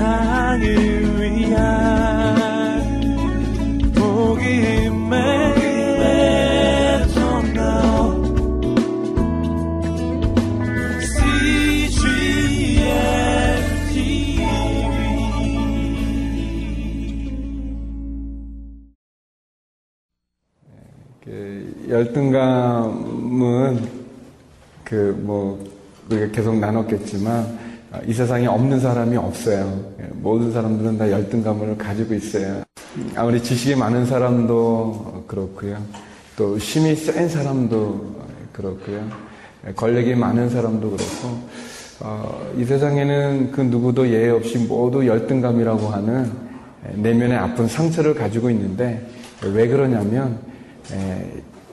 세상을 위한 복음의 열등감은 그 뭐 우리가 계속 나눴겠지만 이 세상에 없는 사람이 없어요. 모든 사람들은 다 열등감을 가지고 있어요. 아무리 지식이 많은 사람도 그렇고요. 또 힘이 센 사람도 그렇고요. 권력이 많은 사람도 그렇고 어, 이 세상에는 그 누구도 예외 없이 모두 열등감이라고 하는 내면의 아픈 상처를 가지고 있는데 왜 그러냐면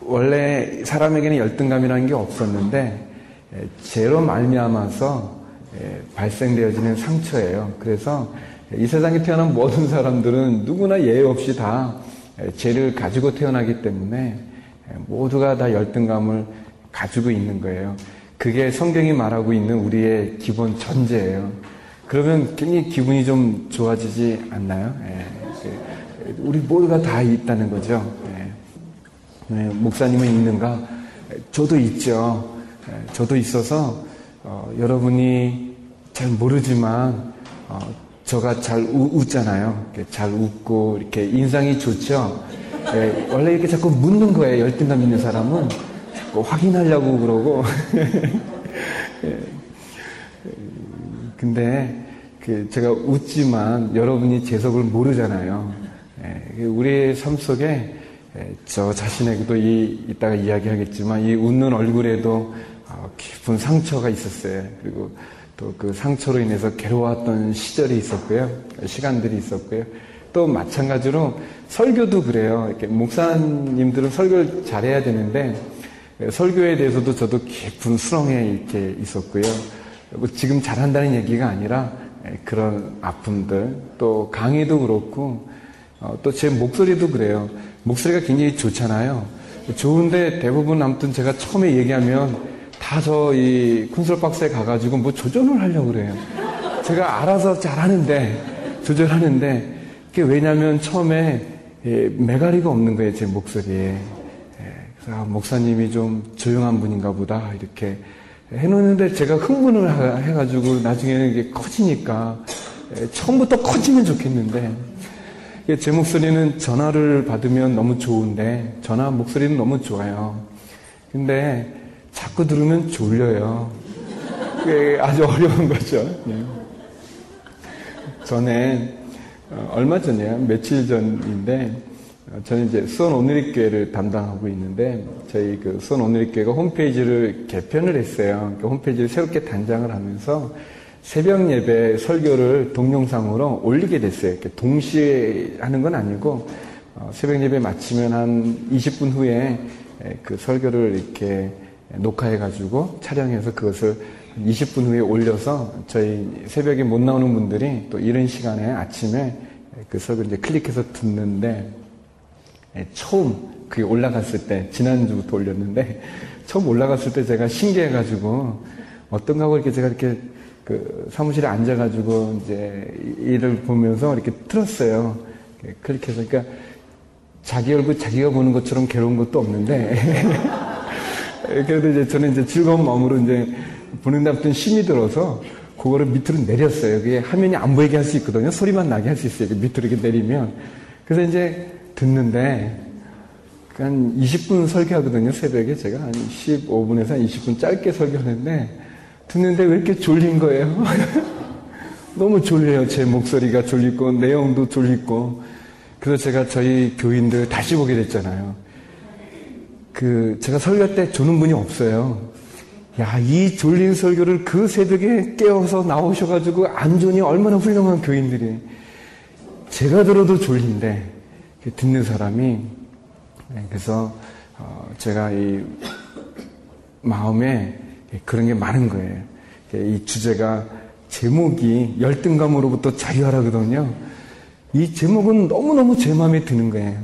원래 사람에게는 열등감이라는 게 없었는데 죄로 말미암아서 발생되어지는 상처예요. 그래서 이 세상에 태어난 모든 사람들은 누구나 예외 없이 다 죄를 가지고 태어나기 때문에 모두가 다 열등감을 가지고 있는 거예요. 그게 성경이 말하고 있는 우리의 기본 전제예요. 그러면 굉장히 기분이 좀 좋아지지 않나요? 우리 모두가 다 있다는 거죠. 네, 목사님은 있는가? 저도 있죠. 네, 저도 있어서 어, 여러분이 잘 모르지만 어, 저가 잘 우, 웃잖아요. 잘 웃고 이렇게 인상이 좋죠. 네, 원래 이렇게 자꾸 묻는 거예요. 열등감 있는 사람은 자꾸 확인하려고 그러고. 예. 근데 그 제가 웃지만 여러분이 제 속을 모르잖아요. 예, 우리의 삶 속에 예, 저 자신에게도 이, 이따가 이야기하겠지만 이 웃는 얼굴에도 어, 깊은 상처가 있었어요. 그리고 또 그 상처로 인해서 괴로웠던 시절이 있었고요. 시간들이 있었고요. 또 마찬가지로 설교도 그래요. 이렇게 목사님들은 설교를 잘해야 되는데 설교에 대해서도 저도 깊은 수렁에 이렇게 있었고요. 뭐 지금 잘한다는 얘기가 아니라 예, 그런 아픔들 또 강의도 그렇고 어, 또제 목소리도 그래요. 목소리가 굉장히 좋잖아요. 좋은데 대부분 아무튼 제가 처음에 얘기하면 다저 이 콘솔 박스에 가가지고 뭐 조절을 하려고 그래요. 제가 알아서 잘하는데 조절하는데 그게 왜냐면 처음에 예, 메가리가 없는 거예요 제 목소리에. 예, 그래서 아, 목사님이 좀 조용한 분인가 보다 이렇게 해놓는데 제가 흥분을 해가지고 나중에는 이게 커지니까 예, 처음부터 커지면 좋겠는데 제 목소리는 전화를 받으면 너무 좋은데 전화 목소리는 너무 좋아요. 근데 자꾸 들으면 졸려요. 그게 아주 어려운 거죠. 네. 전에 어, 얼마 전이에요. 며칠 전인데 어, 저는 이제 수원 오늘리교회를 담당하고 있는데 저희 그 수원 오늘리교회가 홈페이지를 개편을 했어요. 그 홈페이지를 새롭게 단장을 하면서 새벽 예배 설교를 동영상으로 올리게 됐어요. 이렇게 동시에 하는 건 아니고 어, 새벽 예배 마치면 한 20분 후에 그 설교를 이렇게 녹화해가지고 촬영해서 그것을 20분 후에 올려서 저희 새벽에 못 나오는 분들이 또 이런 시간에 아침에 그 설교 이제 클릭해서 듣는데 처음 그게 올라갔을 때 지난주부터 올렸는데 처음 올라갔을 때 제가 신기해가지고 어떤가 하고 이렇게 제가 이렇게 그 사무실에 앉아가지고 이제 일을 보면서 이렇게 틀었어요. 클릭해서. 그러니까 자기 얼굴 자기가 보는 것처럼 괴로운 것도 없는데. 그래도 이제 저는 이제 즐거운 마음으로 이제 보는데 아무튼 힘이 들어서 그거를 밑으로 내렸어요. 그게 화면이 안 보이게 할 수 있거든요. 소리만 나게 할 수 있어요. 밑으로 이렇게 내리면. 그래서 이제 듣는데 한 20분 설교하거든요. 새벽에 제가 한 15분에서 한 20분 짧게 설교하는데 듣는데 왜 이렇게 졸린 거예요? 너무 졸려요. 제 목소리가 졸리고, 내용도 졸리고. 그래서 제가 저희 교인들 다시 보게 됐잖아요. 그, 제가 설교 때 조는 분이 없어요. 야, 이 졸린 설교를 그 새벽에 깨워서 나오셔가지고 안 조니 얼마나 훌륭한 교인들이. 제가 들어도 졸린데, 듣는 사람이. 네, 그래서, 어, 제가 이 마음에 예, 그런 게 많은 거예요. 예, 이 주제가 제목이 열등감으로부터 자유하라거든요. 이 제목은 너무너무 제 마음에 드는 거예요.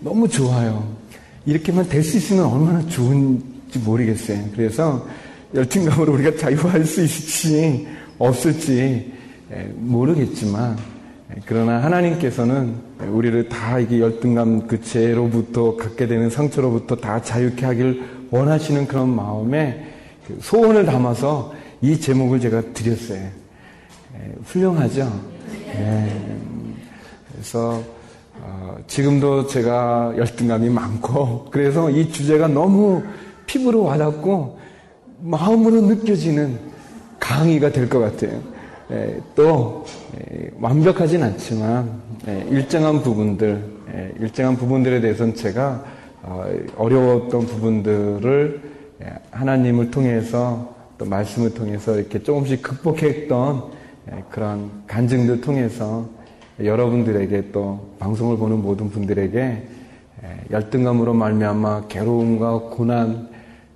너무 좋아요. 이렇게만 될 수 있으면 얼마나 좋은지 모르겠어요. 그래서 열등감으로 우리가 자유할 수 있을지 없을지 모르겠지만 그러나 하나님께서는 우리를 다 이게 열등감 그 죄로부터 갖게 되는 상처로부터 다 자유케 하길 원하시는 그런 마음에 그 소원을 담아서 이 제목을 제가 드렸어요. 훌륭하죠? 네. 그래서 어, 지금도 제가 열등감이 많고 그래서 이 주제가 너무 피부로 와닿고 마음으로 느껴지는 강의가 될 것 같아요. 예, 또 예, 완벽하진 않지만 예, 일정한 부분들, 일정한 부분들에 대해서는 제가 어, 어려웠던 부분들을 하나님을 통해서 또 말씀을 통해서 이렇게 조금씩 극복했던 그런 간증들 통해서 여러분들에게 또 방송을 보는 모든 분들에게 열등감으로 말미암아 괴로움과 고난,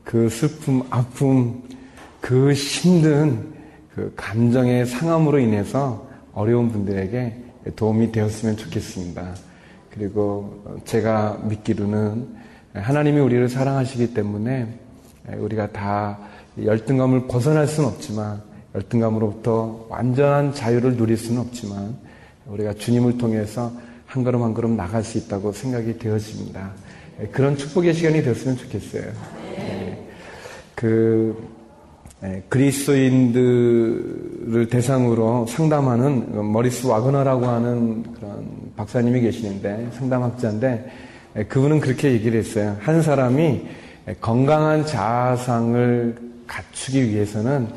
그 슬픔, 아픔, 그 힘든 그 감정의 상함으로 인해서 어려운 분들에게 도움이 되었으면 좋겠습니다. 그리고 제가 믿기로는 하나님이 우리를 사랑하시기 때문에 우리가 다 열등감을 벗어날 수는 없지만 열등감으로부터 완전한 자유를 누릴 수는 없지만 우리가 주님을 통해서 한 걸음 한 걸음 나갈 수 있다고 생각이 되어집니다. 그런 축복의 시간이 되었으면 좋겠어요. 네. 그 예, 그리스도인들을 대상으로 상담하는 머리스 와그너라고 하는 그런 박사님이 계시는데 상담학자인데 예, 그분은 그렇게 얘기를 했어요. 한 사람이 건강한 자아상을 갖추기 위해서는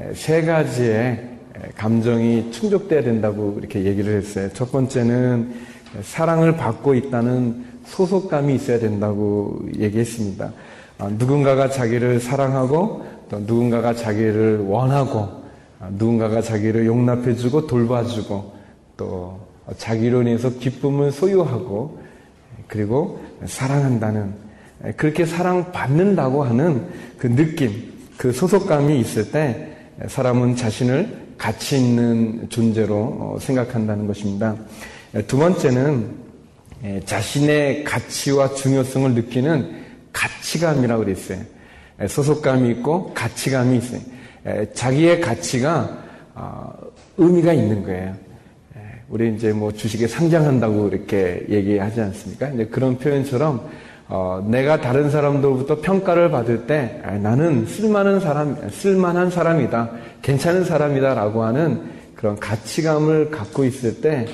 예, 세 가지의 감정이 충족돼야 된다고 이렇게 얘기를 했어요. 첫 번째는 사랑을 받고 있다는 소속감이 있어야 된다고 얘기했습니다. 아, 누군가가 자기를 사랑하고 또 누군가가 자기를 원하고 아, 누군가가 자기를 용납해주고 돌봐주고 또 자기로 인해서 기쁨을 소유하고 그리고 사랑한다는 그렇게 사랑받는다고 하는 그 느낌, 그 소속감이 있을 때 사람은 자신을 가치 있는 존재로 어, 생각한다는 것입니다. 두 번째는 자신의 가치와 중요성을 느끼는 가치감이라고 그랬어요. 소속감이 있고 가치감이 있어요. 자기의 가치가 어, 의미가 있는 거예요. 우리 이제 뭐 주식에 상장한다고 이렇게 얘기하지 않습니까? 이제 그런 표현처럼 어, 내가 다른 사람들로부터 평가를 받을 때 아, 나는 쓸만한 사람, 쓸만한 사람이다, 괜찮은 사람이다라고 하는 그런 가치감을 갖고 있을 때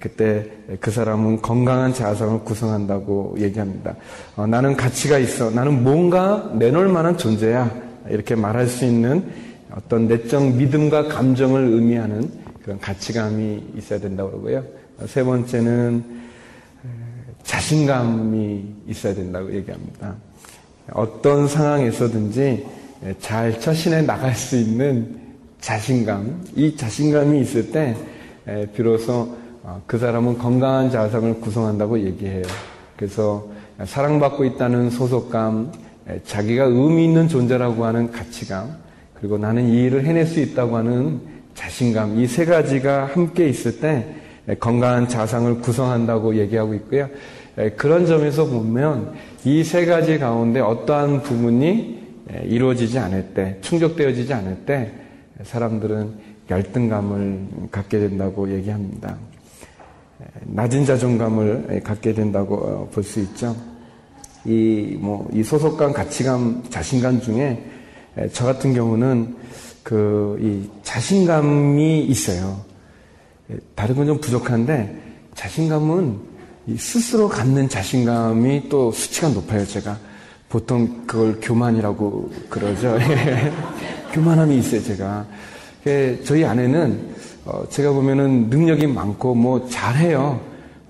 그때 그 사람은 건강한 자아상을 구성한다고 얘기합니다. 어, 나는 가치가 있어. 나는 뭔가 내놓을 만한 존재야. 이렇게 말할 수 있는 어떤 내적 믿음과 감정을 의미하는 그런 가치감이 있어야 된다고 그러고요. 세 번째는 자신감이 있어야 된다고 얘기합니다. 어떤 상황에서든지 잘 처신해 나갈 수 있는 자신감, 이 자신감이 있을 때 비로소 어, 그 사람은 건강한 자성을 구성한다고 얘기해요. 그래서 사랑받고 있다는 소속감, 자기가 의미 있는 존재라고 하는 가치감, 그리고 나는 이 일을 해낼 수 있다고 하는 자신감, 이 세 가지가 함께 있을 때 건강한 자상을 구성한다고 얘기하고 있고요. 그런 점에서 보면 이 세 가지 가운데 어떠한 부분이 이루어지지 않을 때, 충족되어지지 않을 때 사람들은 열등감을 갖게 된다고 얘기합니다. 낮은 자존감을 갖게 된다고 어, 볼수 있죠. 이, 뭐, 이 소속감, 가치감, 자신감 중에 저 같은 경우는 그, 이 자신감이 있어요. 다른 건 좀 부족한데 자신감은 스스로 갖는 자신감이 또 수치가 높아요, 제가. 보통 그걸 교만이라고 그러죠. 교만함이 있어요, 제가. 저희 아내는 어, 제가 보면은 능력이 많고 뭐 잘해요.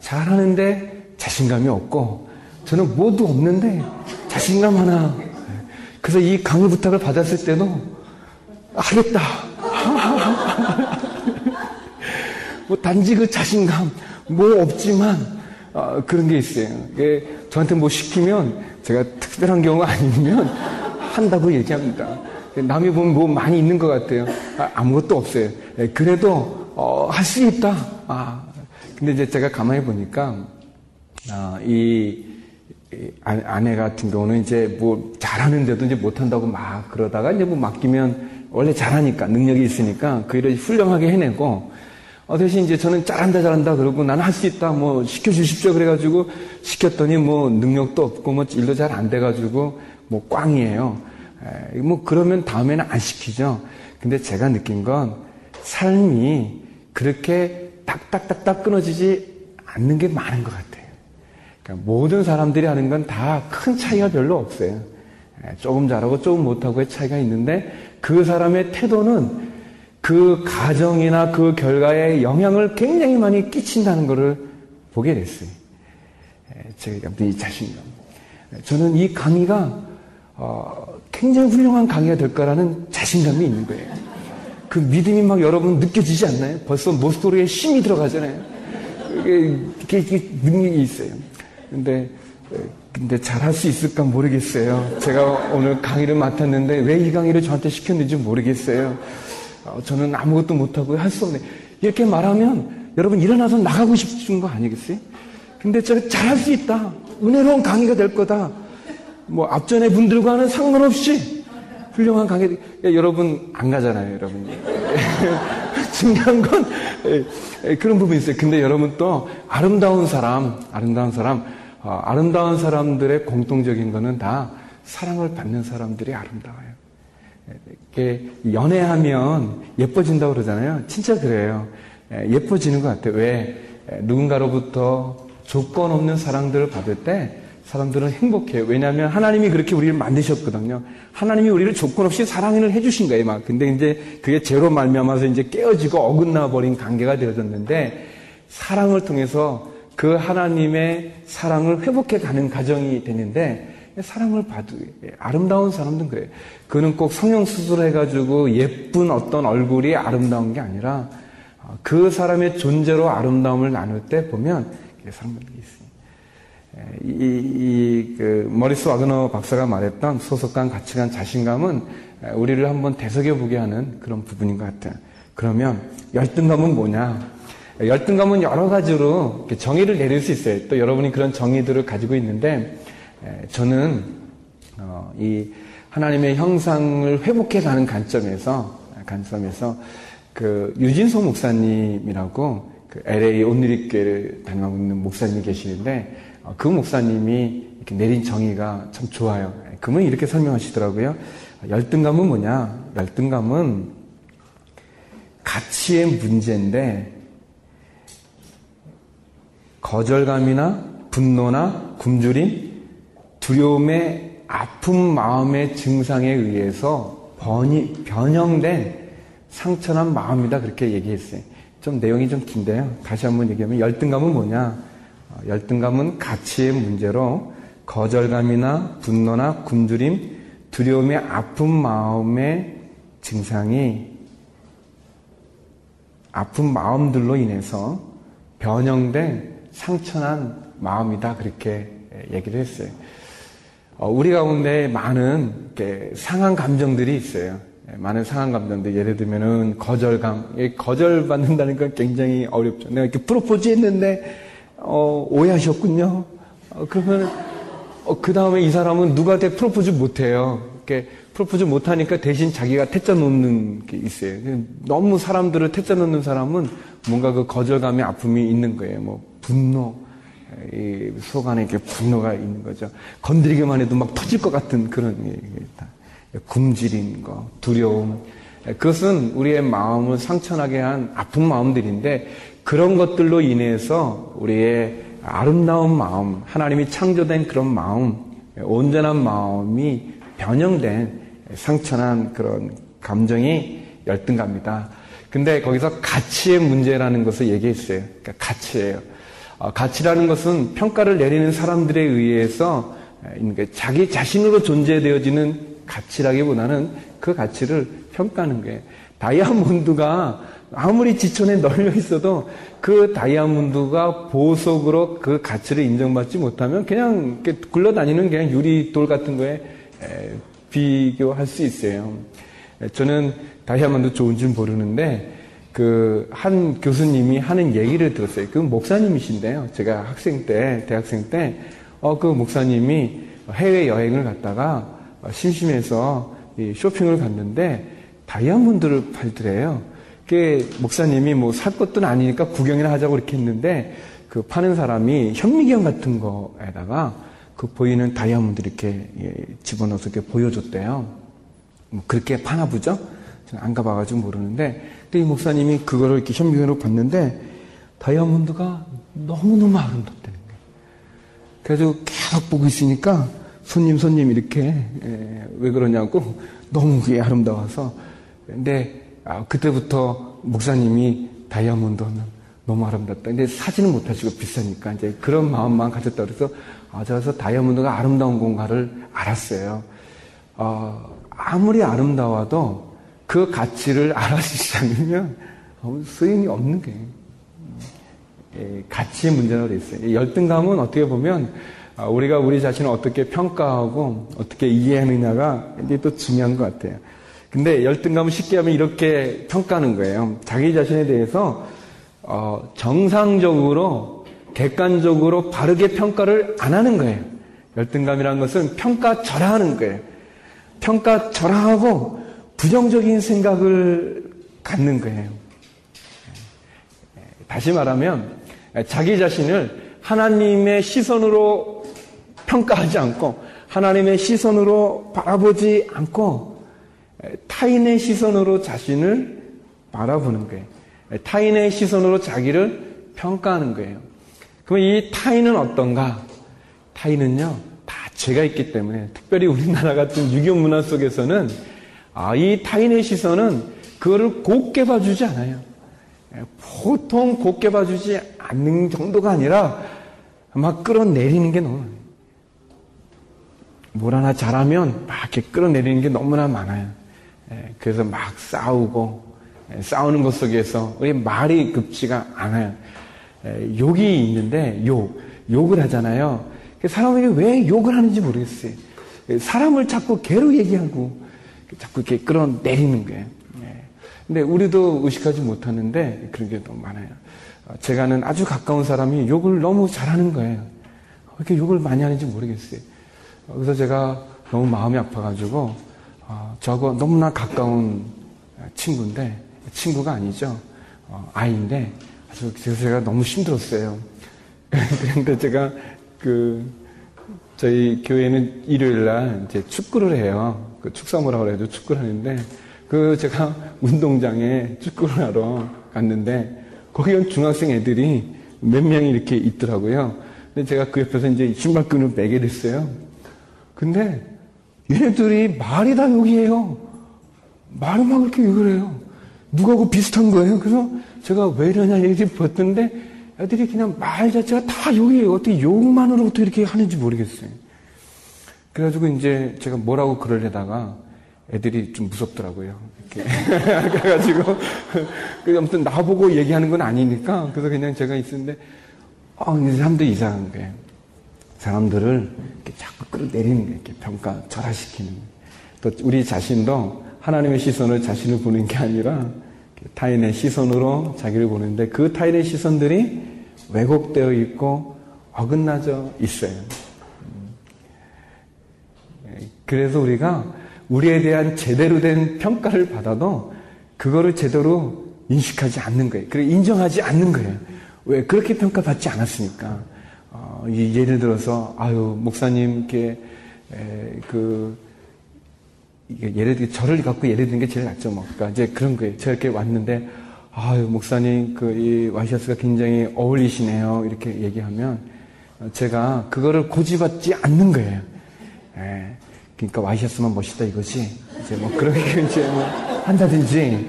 잘하는데 자신감이 없고 저는 뭐도 없는데 자신감 하나. 그래서 이 강의 부탁을 받았을 때도 하겠다. 뭐 단지 그 자신감 뭐 없지만 어, 그런 게 있어요. 저한테 뭐 시키면 제가 특별한 경우가 아니면 한다고 얘기합니다. 남이 보면 뭐 많이 있는 것 같아요. 아, 무것도 없어요. 예, 그래도 어, 할 수 있다. 아, 근데 이제 제가 가만히 보니까 아, 이, 이 아내 같은 경우는 이제 뭐 잘하는데도 이제 못한다고 막 그러다가 이제 뭐 맡기면 원래 잘하니까 능력이 있으니까 그 일을 훌륭하게 해내고 어, 대신 이제 저는 잘한다 잘한다 그러고 나는 할 수 있다 뭐 시켜주십시오 그래가지고 시켰더니 뭐 능력도 없고 뭐 일도 잘 안 돼가지고 뭐 꽝이에요. 에, 뭐 그러면 다음에는 안 시키죠. 근데 제가 느낀 건 삶이 그렇게 딱딱딱딱 끊어지지 않는 게 많은 것 같아요. 그러니까 모든 사람들이 하는 건 다 큰 차이가 별로 없어요. 조금 잘하고 조금 못하고의 차이가 있는데 그 사람의 태도는 그 가정이나 그 결과에 영향을 굉장히 많이 끼친다는 것을 보게 됐어요. 제가 이 자신감. 저는 이 강의가 어, 굉장히 훌륭한 강의가 될 거라는 자신감이 있는 거예요. 그 믿음이 막 여러분 느껴지지 않나요? 벌써 모스토리에 힘이 들어가잖아요. 이게, 이게, 능력이 있어요. 근데 근데 잘 할 수 있을까 모르겠어요. 제가 오늘 강의를 맡았는데 왜 이 강의를 저한테 시켰는지 모르겠어요. 어, 저는 아무것도 못하고 할 수 없네. 이렇게 말하면 여러분 일어나서 나가고 싶은 거 아니겠어요? 근데 저 잘할 수 있다. 은혜로운 강의가 될 거다. 뭐 앞전에 분들과는 상관없이 훌륭한 강의. 야, 여러분 안 가잖아요, 여러분. 중요한 건 그런 부분이 있어요. 근데 여러분 또 아름다운 사람, 아름다운 사람 어, 아름다운 사람들의 공통적인 것은 다 사랑을 받는 사람들이 아름다워요. 연애하면 예뻐진다고 그러잖아요. 진짜 그래요. 예, 예뻐지는 것 같아요. 왜? 누군가로부터 조건 없는 사랑들을 받을 때 사람들은 행복해요. 왜냐하면 하나님이 그렇게 우리를 만드셨거든요. 하나님이 우리를 조건 없이 사랑을 해주신 거예요. 막. 근데 이제 그게 죄로 말미암아서 이제 깨어지고 어긋나 버린 관계가 되어졌는데 사랑을 통해서 그 하나님의 사랑을 회복해 가는 과정이 되는데 사랑을 받으 아름다운 사람들은 그래요. 그는 꼭 성형 수술해가지고 예쁜 어떤 얼굴이 아름다운 게 아니라 그 사람의 존재로 아름다움을 나눌 때 보면 사람들이 있어요. 이, 이, 그, 머리스 와그너 박사가 말했던 소속감, 가치관, 자신감은 우리를 한번 되새겨 보게 하는 그런 부분인 것 같아요. 그러면 열등감은 뭐냐? 열등감은 여러 가지로 정의를 내릴 수 있어요. 또 여러분이 그런 정의들을 가지고 있는데 저는 어, 이 하나님의 형상을 회복해 가는 관점에서 관점에서 그 유진소 목사님이라고 그 LA 온누리교회를 다니고 있는 목사님이 계시는데 어, 그 목사님이 이렇게 내린 정의가 참 좋아요. 그분이 이렇게 설명하시더라고요. 열등감은 뭐냐? 열등감은 가치의 문제인데 거절감이나 분노나 굶주림, 두려움의 아픈 마음의 증상에 의해서 번이, 변형된 상처난 마음이다. 그렇게 얘기했어요. 좀 내용이 좀 긴데요. 다시 한번 얘기하면 열등감은 뭐냐? 어, 열등감은 가치의 문제로 거절감이나 분노나 굶주림, 두려움의 아픈 마음의 증상이 아픈 마음들로 인해서 변형된 상처난 마음이다 그렇게 얘기를 했어요. 어, 우리 가운데 많은 상한 감정들이 있어요. 예, 많은 상한 감정들 예를 들면은 거절감, 거절 받는다는 건 굉장히 어렵죠. 내가 이렇게 프로포즈 했는데 어, 오해하셨군요. 어, 그러면 어, 그 다음에 이 사람은 누구한테 프로포즈 못해요. 이렇게 프로포즈 못하니까 대신 자기가 태자 놓는 게 있어요. 너무 사람들을 태자 놓는 사람은 뭔가 그 거절감의 아픔이 있는 거예요. 뭐 분노, 속 안에 이렇게 분노가 있는 거죠. 건드리기만 해도 막 터질 것 같은 그런 굶주린 거, 두려움. 그것은 우리의 마음을 상처나게 한 아픈 마음들인데 그런 것들로 인해서 우리의 아름다운 마음, 하나님이 창조된 그런 마음, 온전한 마음이 변형된 상처난 그런 감정이 열등감이다. 근데 거기서 가치의 문제라는 것을 얘기했어요. 그러니까 가치예요. 어, 가치라는 것은 평가를 내리는 사람들에 의해서 자기 자신으로 존재되어지는 가치라기보다는 그 가치를 평가하는 거예요. 다이아몬드가 아무리 지천에 널려 있어도 그 다이아몬드가 보석으로 그 가치를 인정받지 못하면 그냥 굴러다니는 그냥 유리돌 같은 거에 비교할 수 있어요. 저는 다이아몬드 좋은 줄 모르는데 그 한 교수님이 하는 얘기를 들었어요. 그 목사님이신데요. 제가 학생 때, 대학생 때, 어, 그 목사님이 해외 여행을 갔다가 심심해서 쇼핑을 갔는데 다이아몬드를 팔더래요. 그 목사님이 뭐 살 것도 아니니까 구경이나 하자고 이렇게 했는데 그 파는 사람이 현미경 같은 거에다가 그 보이는 다이아몬드 이렇게 예, 집어넣어서 이렇게 보여줬대요. 뭐 그렇게 파나 보죠? 저는 안 가봐가지고 모르는데 근데 이 목사님이 그거를 이렇게 현미경으로 봤는데 다이아몬드가 너무너무 아름답다는 거예요. 그래서 계속 보고 있으니까 손님 손님 이렇게 예, 왜 그러냐고 너무 그게 아름다워서 근데 아, 그때부터 목사님이 다이아몬드는 너무 아름답다. 근데 사진은 못 하시고 비싸니까 이제 그런 마음만 가졌다 그래서 아, 저서 다이아몬드가 아름다운 건가를 알았어요. 어, 아무리 아름다워도 그 가치를 알아주지 않으면 소용이 없는 게 예, 가치의 문제라고 돼 있어요. 열등감은 어떻게 보면 아, 우리가 우리 자신을 어떻게 평가하고 어떻게 이해하느냐가 이제 또 중요한 것 같아요. 근데 열등감을 쉽게 하면 이렇게 평가하는 거예요. 자기 자신에 대해서 어, 정상적으로 객관적으로 바르게 평가를 안 하는 거예요. 열등감이라는 것은 평가 절하하는 거예요. 평가 절하하고 부정적인 생각을 갖는 거예요. 다시 말하면 자기 자신을 하나님의 시선으로 평가하지 않고 하나님의 시선으로 바라보지 않고 타인의 시선으로 자신을 바라보는 거예요. 타인의 시선으로 자기를 평가하는 거예요. 그럼 이 타인은 어떤가? 타인은요, 다 죄가 있기 때문에, 특별히 우리나라 같은 유교 문화 속에서는, 아, 이 타인의 시선은 그거를 곱게 봐주지 않아요. 예, 보통 곱게 봐주지 않는 정도가 아니라, 막 끌어내리는 게 너무, 뭘 하나 잘하면 막 이렇게 끌어내리는 게 너무나 많아요. 예, 그래서 막 싸우고, 예, 싸우는 것 속에서 우리 말이 급지가 않아요. 예, 욕이 있는데 욕, 욕을 하잖아요. 그 사람에게 왜 욕을 하는지 모르겠어요. 예, 사람을 자꾸 개로 얘기하고 자꾸 이렇게 끌어내리는 거예요. 근데 우리도 의식하지 못하는데 그런 게 너무 많아요. 어, 제가 아는 아주 가까운 사람이 욕을 너무 잘하는 거예요. 왜 이렇게 욕을 많이 하는지 모르겠어요. 어, 그래서 제가 너무 마음이 아파가지고 어, 저하고 너무나 가까운 친구인데 친구가 아니죠. 어, 아이인데 아주 제가 너무 힘들었어요. 그런데 제가 그 저희 교회는 일요일 날 이제 축구를 해요. 그 축사모라고 해도 축구를 하는데 그 제가 운동장에 축구를 하러 갔는데 거기 중학생 애들이 몇 명이 이렇게 있더라고요. 근데 제가 그 옆에서 이제 신발끈을 매게 됐어요. 근데 얘네들이 말이 다 욕이에요. 말을 막 그렇게 욕을 해요. 누가하고 비슷한 거예요. 그래서 제가 왜 이러냐 얘기 봤던데 애들이 그냥 말 자체가 다 욕이에요. 어떻게 욕만으로 어떻게 이렇게 하는지 모르겠어요. 그래가지고 이제 제가 뭐라고 그러려다가 애들이 좀 무섭더라고요. 이렇게. 그래가지고, 그 아무튼 나보고 얘기하는 건 아니니까, 그래서 그냥 제가 있었는데, 어, 이 사람들 이상한 거예요. 사람들을 이렇게 자꾸 끌어내리는 거예요. 이렇게 평가, 절하시키는 또 우리 자신도 하나님의 시선을 자신을 보는 게 아니라 타인의 시선으로 자기를 보는데 그 타인의 시선들이 왜곡되어 있고 어긋나져 있어요. 그래서 우리가 우리에 대한 제대로 된 평가를 받아도 그거를 제대로 인식하지 않는 거예요. 그리고 인정하지 않는 거예요. 왜 그렇게 평가받지 않았으니까. 어, 예를 들어서 아유 목사님께 그 예를 들어 절을 갖고 예를 드는 게 제일 낫죠. 뭐. 그러니까 이제 그런 거예요. 이렇게 왔는데, 아유, 목사님, 그, 이 와이셔츠가 굉장히 어울리시네요. 이렇게 얘기하면, 제가 그거를 고집받지 않는 거예요. 예. 그러니까 와이셔츠만 멋있다 이거지. 이제 뭐 그렇게 이제 뭐 한다든지,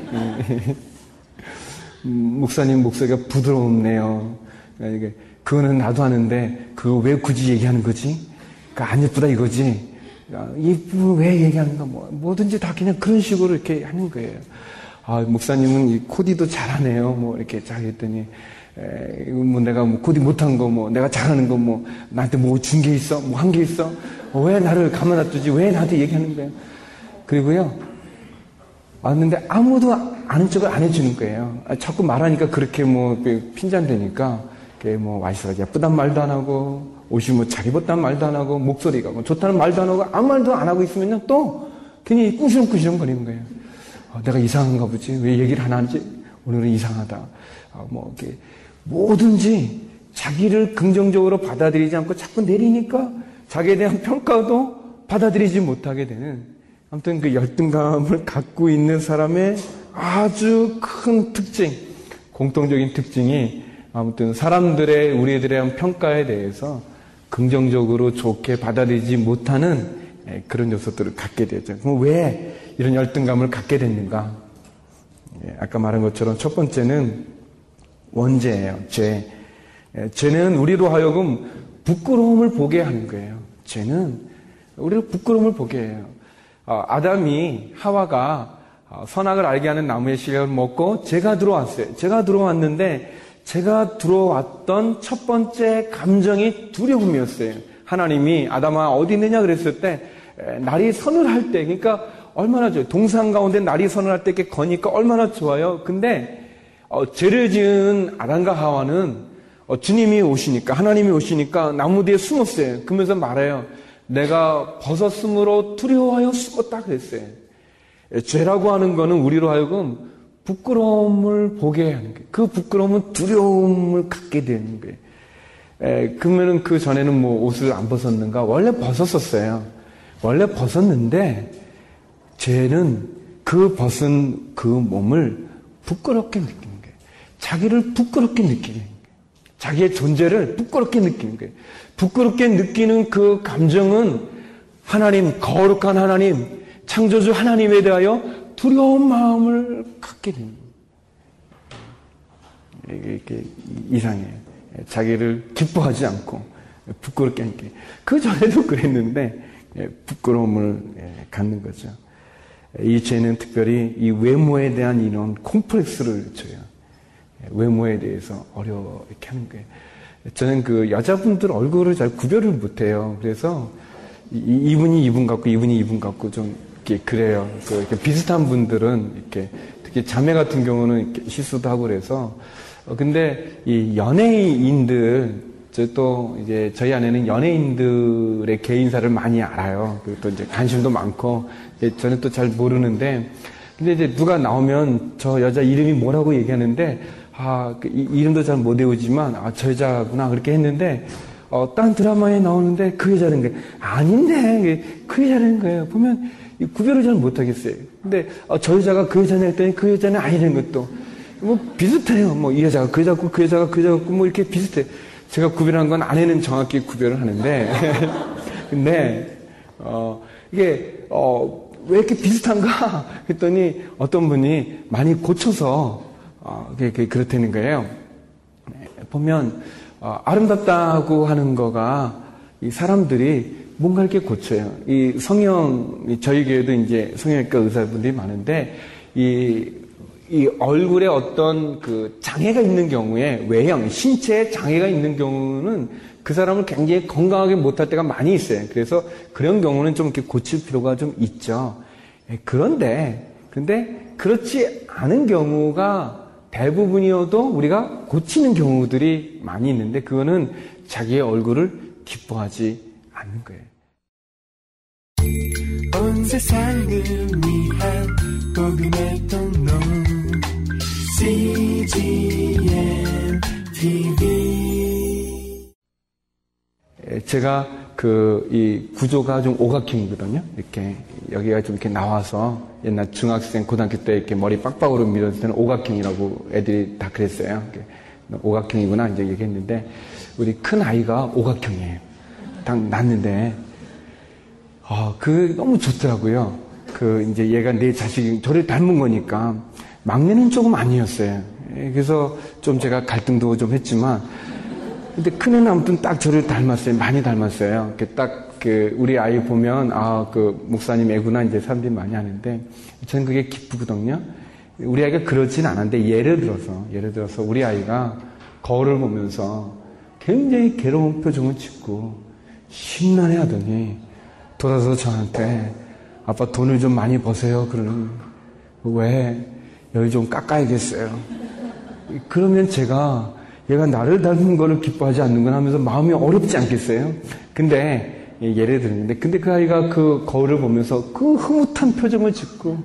음, 목사님 목소리가 부드럽네요. 그러니까 그거는 나도 하는데, 그거 왜 굳이 얘기하는 거지? 그러니까 예쁘다 이거지. 이 부분 왜 얘기하는가, 뭐, 뭐든지 다 그냥 그런 식으로 이렇게 하는 거예요. 아, 목사님은 이 코디도 잘하네요. 뭐, 이렇게 잘 했더니, 에, 뭐 내가 뭐 코디 못한 거, 뭐, 내가 잘하는 거, 뭐, 나한테 뭐 준 게 있어? 뭐 한 게 있어? 어, 왜 나를 가만 놔두지? 왜 나한테 얘기하는 거예요? 그리고요, 왔는데 아무도 아는 척을 안 해주는 거예요. 아, 자꾸 말하니까 그렇게 뭐, 그 핀잔되니까, 뭐, 와이셔가 예쁘단 말도 안 하고, 옷이 뭐 잘 입었다는 말도 안 하고 목소리가 뭐 좋다는 말도 안 하고 아무 말도 안 하고 있으면요 또 괜히 꾸시렁꾸시렁 거리는 거예요. 어, 내가 이상한가 보지? 왜 얘기를 안 하지? 오늘은 이상하다. 어, 뭐, 이렇게 뭐든지 자기를 긍정적으로 받아들이지 않고 자꾸 내리니까 자기에 대한 평가도 받아들이지 못하게 되는 아무튼 그 열등감을 갖고 있는 사람의 아주 큰 특징, 공통적인 특징이 아무튼 사람들의 우리들에 대한 평가에 대해서 긍정적으로 좋게 받아들이지 못하는 예, 그런 요소들을 갖게 되죠. 그럼 왜 이런 열등감을 갖게 됐는가? 예, 아까 말한 것처럼 첫 번째는 원죄예요. 죄. 예, 죄는 우리로 하여금 부끄러움을 보게 하는 거예요. 죄는 우리를 부끄러움을 보게 해요. 어, 아담이 하와가 어, 선악을 알게 하는 나무의 씨를 먹고 제가 들어왔어요. 제가 들어왔는데 제가 들어왔던 첫 번째 감정이 두려움이었어요. 하나님이 아담아 어디 있느냐 그랬을 때 날이 서늘할 때 그러니까 얼마나 좋아요. 동상 가운데 날이 서늘할 때 이렇게 거니까 얼마나 좋아요. 근데 어, 죄를 지은 아담과 하와는 어, 주님이 오시니까 하나님이 오시니까 나무 뒤에 숨었어요. 그러면서 말해요. 내가 벗었으므로 두려워하여 숨었다 그랬어요. 죄라고 하는 거는 우리로 하여금 부끄러움을 보게 하는 거예요. 그 부끄러움은 두려움을 갖게 되는 거예요. 에, 그러면은 그 전에는 뭐 옷을 안 벗었는가? 원래 벗었었어요. 원래 벗었는데 죄는 그 벗은 그 몸을 부끄럽게 느끼는 거예요. 자기를 부끄럽게 느끼는 거예요. 자기의 존재를 부끄럽게 느끼는 거예요. 부끄럽게 느끼는 그 감정은 하나님, 거룩한 하나님, 창조주 하나님에 대하여 두려운 마음을 갖게 됩니다. 이게 이상해요. 자기를 기뻐하지 않고 부끄럽게 하니까. 그 전에도 그랬는데 예, 부끄러움을 예, 갖는 거죠. 이 죄는 특별히 이 외모에 대한 이런 콤플렉스를 줘요. 예, 외모에 대해서 어려워 이렇게 하는 거예요. 저는 그 여자분들 얼굴을 잘 구별을 못해요. 그래서 이 분이 이분 같고 이분이 이분 같고 좀 이렇게 그래요. 그 이렇게 비슷한 분들은 이렇게 특히 자매 같은 경우는 실수도 하고 그래서 어, 근데 이 연예인들 또 이제 저희 안에는 연예인들의 개인사를 많이 알아요. 그리고 또 이제 관심도 많고 저는 또 잘 모르는데 근데 이제 누가 나오면 저 여자 이름이 뭐라고 얘기하는데 아, 그 이름도 잘 못 외우지만 아, 저 여자구나 그렇게 했는데 어, 딴 드라마에 나오는데 그 여자는 게 아닌데 그 여자는 거예요. 보면 구별을 잘 못하겠어요. 근데 어, 저 여자가 그 여자냐 했더니 그 여자는 아니는 것도 뭐 비슷해요. 뭐 이 여자가 그 여자고 그 여자가 그 여자고 뭐 이렇게 비슷해. 제가 구별한 건 아내는 정확히 구별을 하는데 근데 어 이게 어 왜 이렇게 비슷한가 했더니 어떤 분이 많이 고쳐서 어, 그게 그렇다는 거예요. 네, 보면 어, 아름답다고 하는 거가 이 사람들이 뭔가 이렇게 고쳐요. 이 성형, 저희 교회도 이제 성형외과 의사분들이 많은데, 이, 이 얼굴에 어떤 그 장애가 있는 경우에, 외형, 신체에 장애가 있는 경우는 그 사람을 굉장히 건강하게 못할 때가 많이 있어요. 그래서 그런 경우는 좀 이렇게 고칠 필요가 좀 있죠. 예, 그런데, 근데 그렇지 않은 경우가 대부분이어도 우리가 고치는 경우들이 많이 있는데 그거는 자기의 얼굴을 기뻐하지 않는 거예요. 제가 그 이 구조가 좀 오각형이거든요. 이렇게 여기가 좀 이렇게 나와서 옛날 중학생, 고등학교 때 이렇게 머리 빡빡으로 밀었을 때는 오각형이라고 애들이 다 그랬어요. 오각형이구나 이제 얘기했는데 우리 큰 아이가 오각형이에요. 딱 낳는데 아, 그 너무 좋더라고요. 그 이제 얘가 내 자식이 저를 닮은 거니까 막내는 조금 아니었어요. 그래서 좀 제가 갈등도 좀 했지만 근데 큰애는 아무튼 딱 저를 닮았어요. 많이 닮았어요. 이렇게 딱그 우리 아이 보면 아 그 목사님 애구나 이제 사람들이 많이 하는데 저는 그게 기쁘거든요. 우리 아이가 그렇진 않은데 예를 들어서 예를 들어서 우리 아이가 거울을 보면서 굉장히 괴로운 표정을 짓고 심란해 하더니 돌아서 저한테 아빠 돈을 좀 많이 버세요. 그러는 왜 여기 좀 깎아야겠어요. 그러면 제가 얘가 나를 닮은 거를 기뻐하지 않는 건 하면서 마음이 어렵지 않겠어요? 근데 예, 예를 들었는데 근데 그 아이가 그 거울을 보면서 그 흐뭇한 표정을 짓고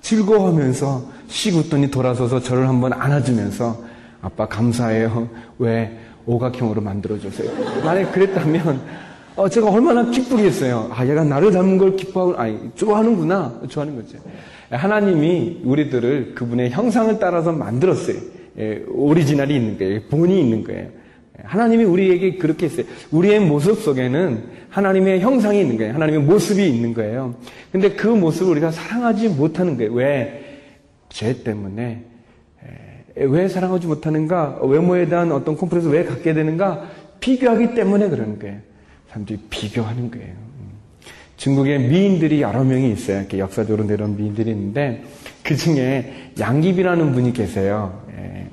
즐거워하면서 쉬고더니 돌아서서 저를 한번 안아주면서 아빠 감사해요. 왜 오각형으로 만들어줘서요. 만약 그랬다면 어, 제가 얼마나 기쁘겠어요. 아, 얘가 나를 닮은 걸 기뻐하고, 아니, 좋아하는구나. 좋아하는 거죠. 하나님이 우리들을 그분의 형상을 따라서 만들었어요. 예, 오리지널이 있는 거예요. 본이 있는 거예요. 하나님이 우리에게 그렇게 했어요. 우리의 모습 속에는 하나님의 형상이 있는 거예요. 하나님의 모습이 있는 거예요. 근데 그 모습을 우리가 사랑하지 못하는 거예요. 왜? 죄 때문에. 왜 사랑하지 못하는가? 외모에 대한 어떤 콤플렉스 왜 갖게 되는가? 비교하기 때문에 그러는 거예요. 사람들이 비교하는 거예요. 중국에 미인들이 여러 명이 있어요. 이렇게 역사적으로 내려온 미인들이 있는데 그 중에 양귀비라는 분이 계세요. 예.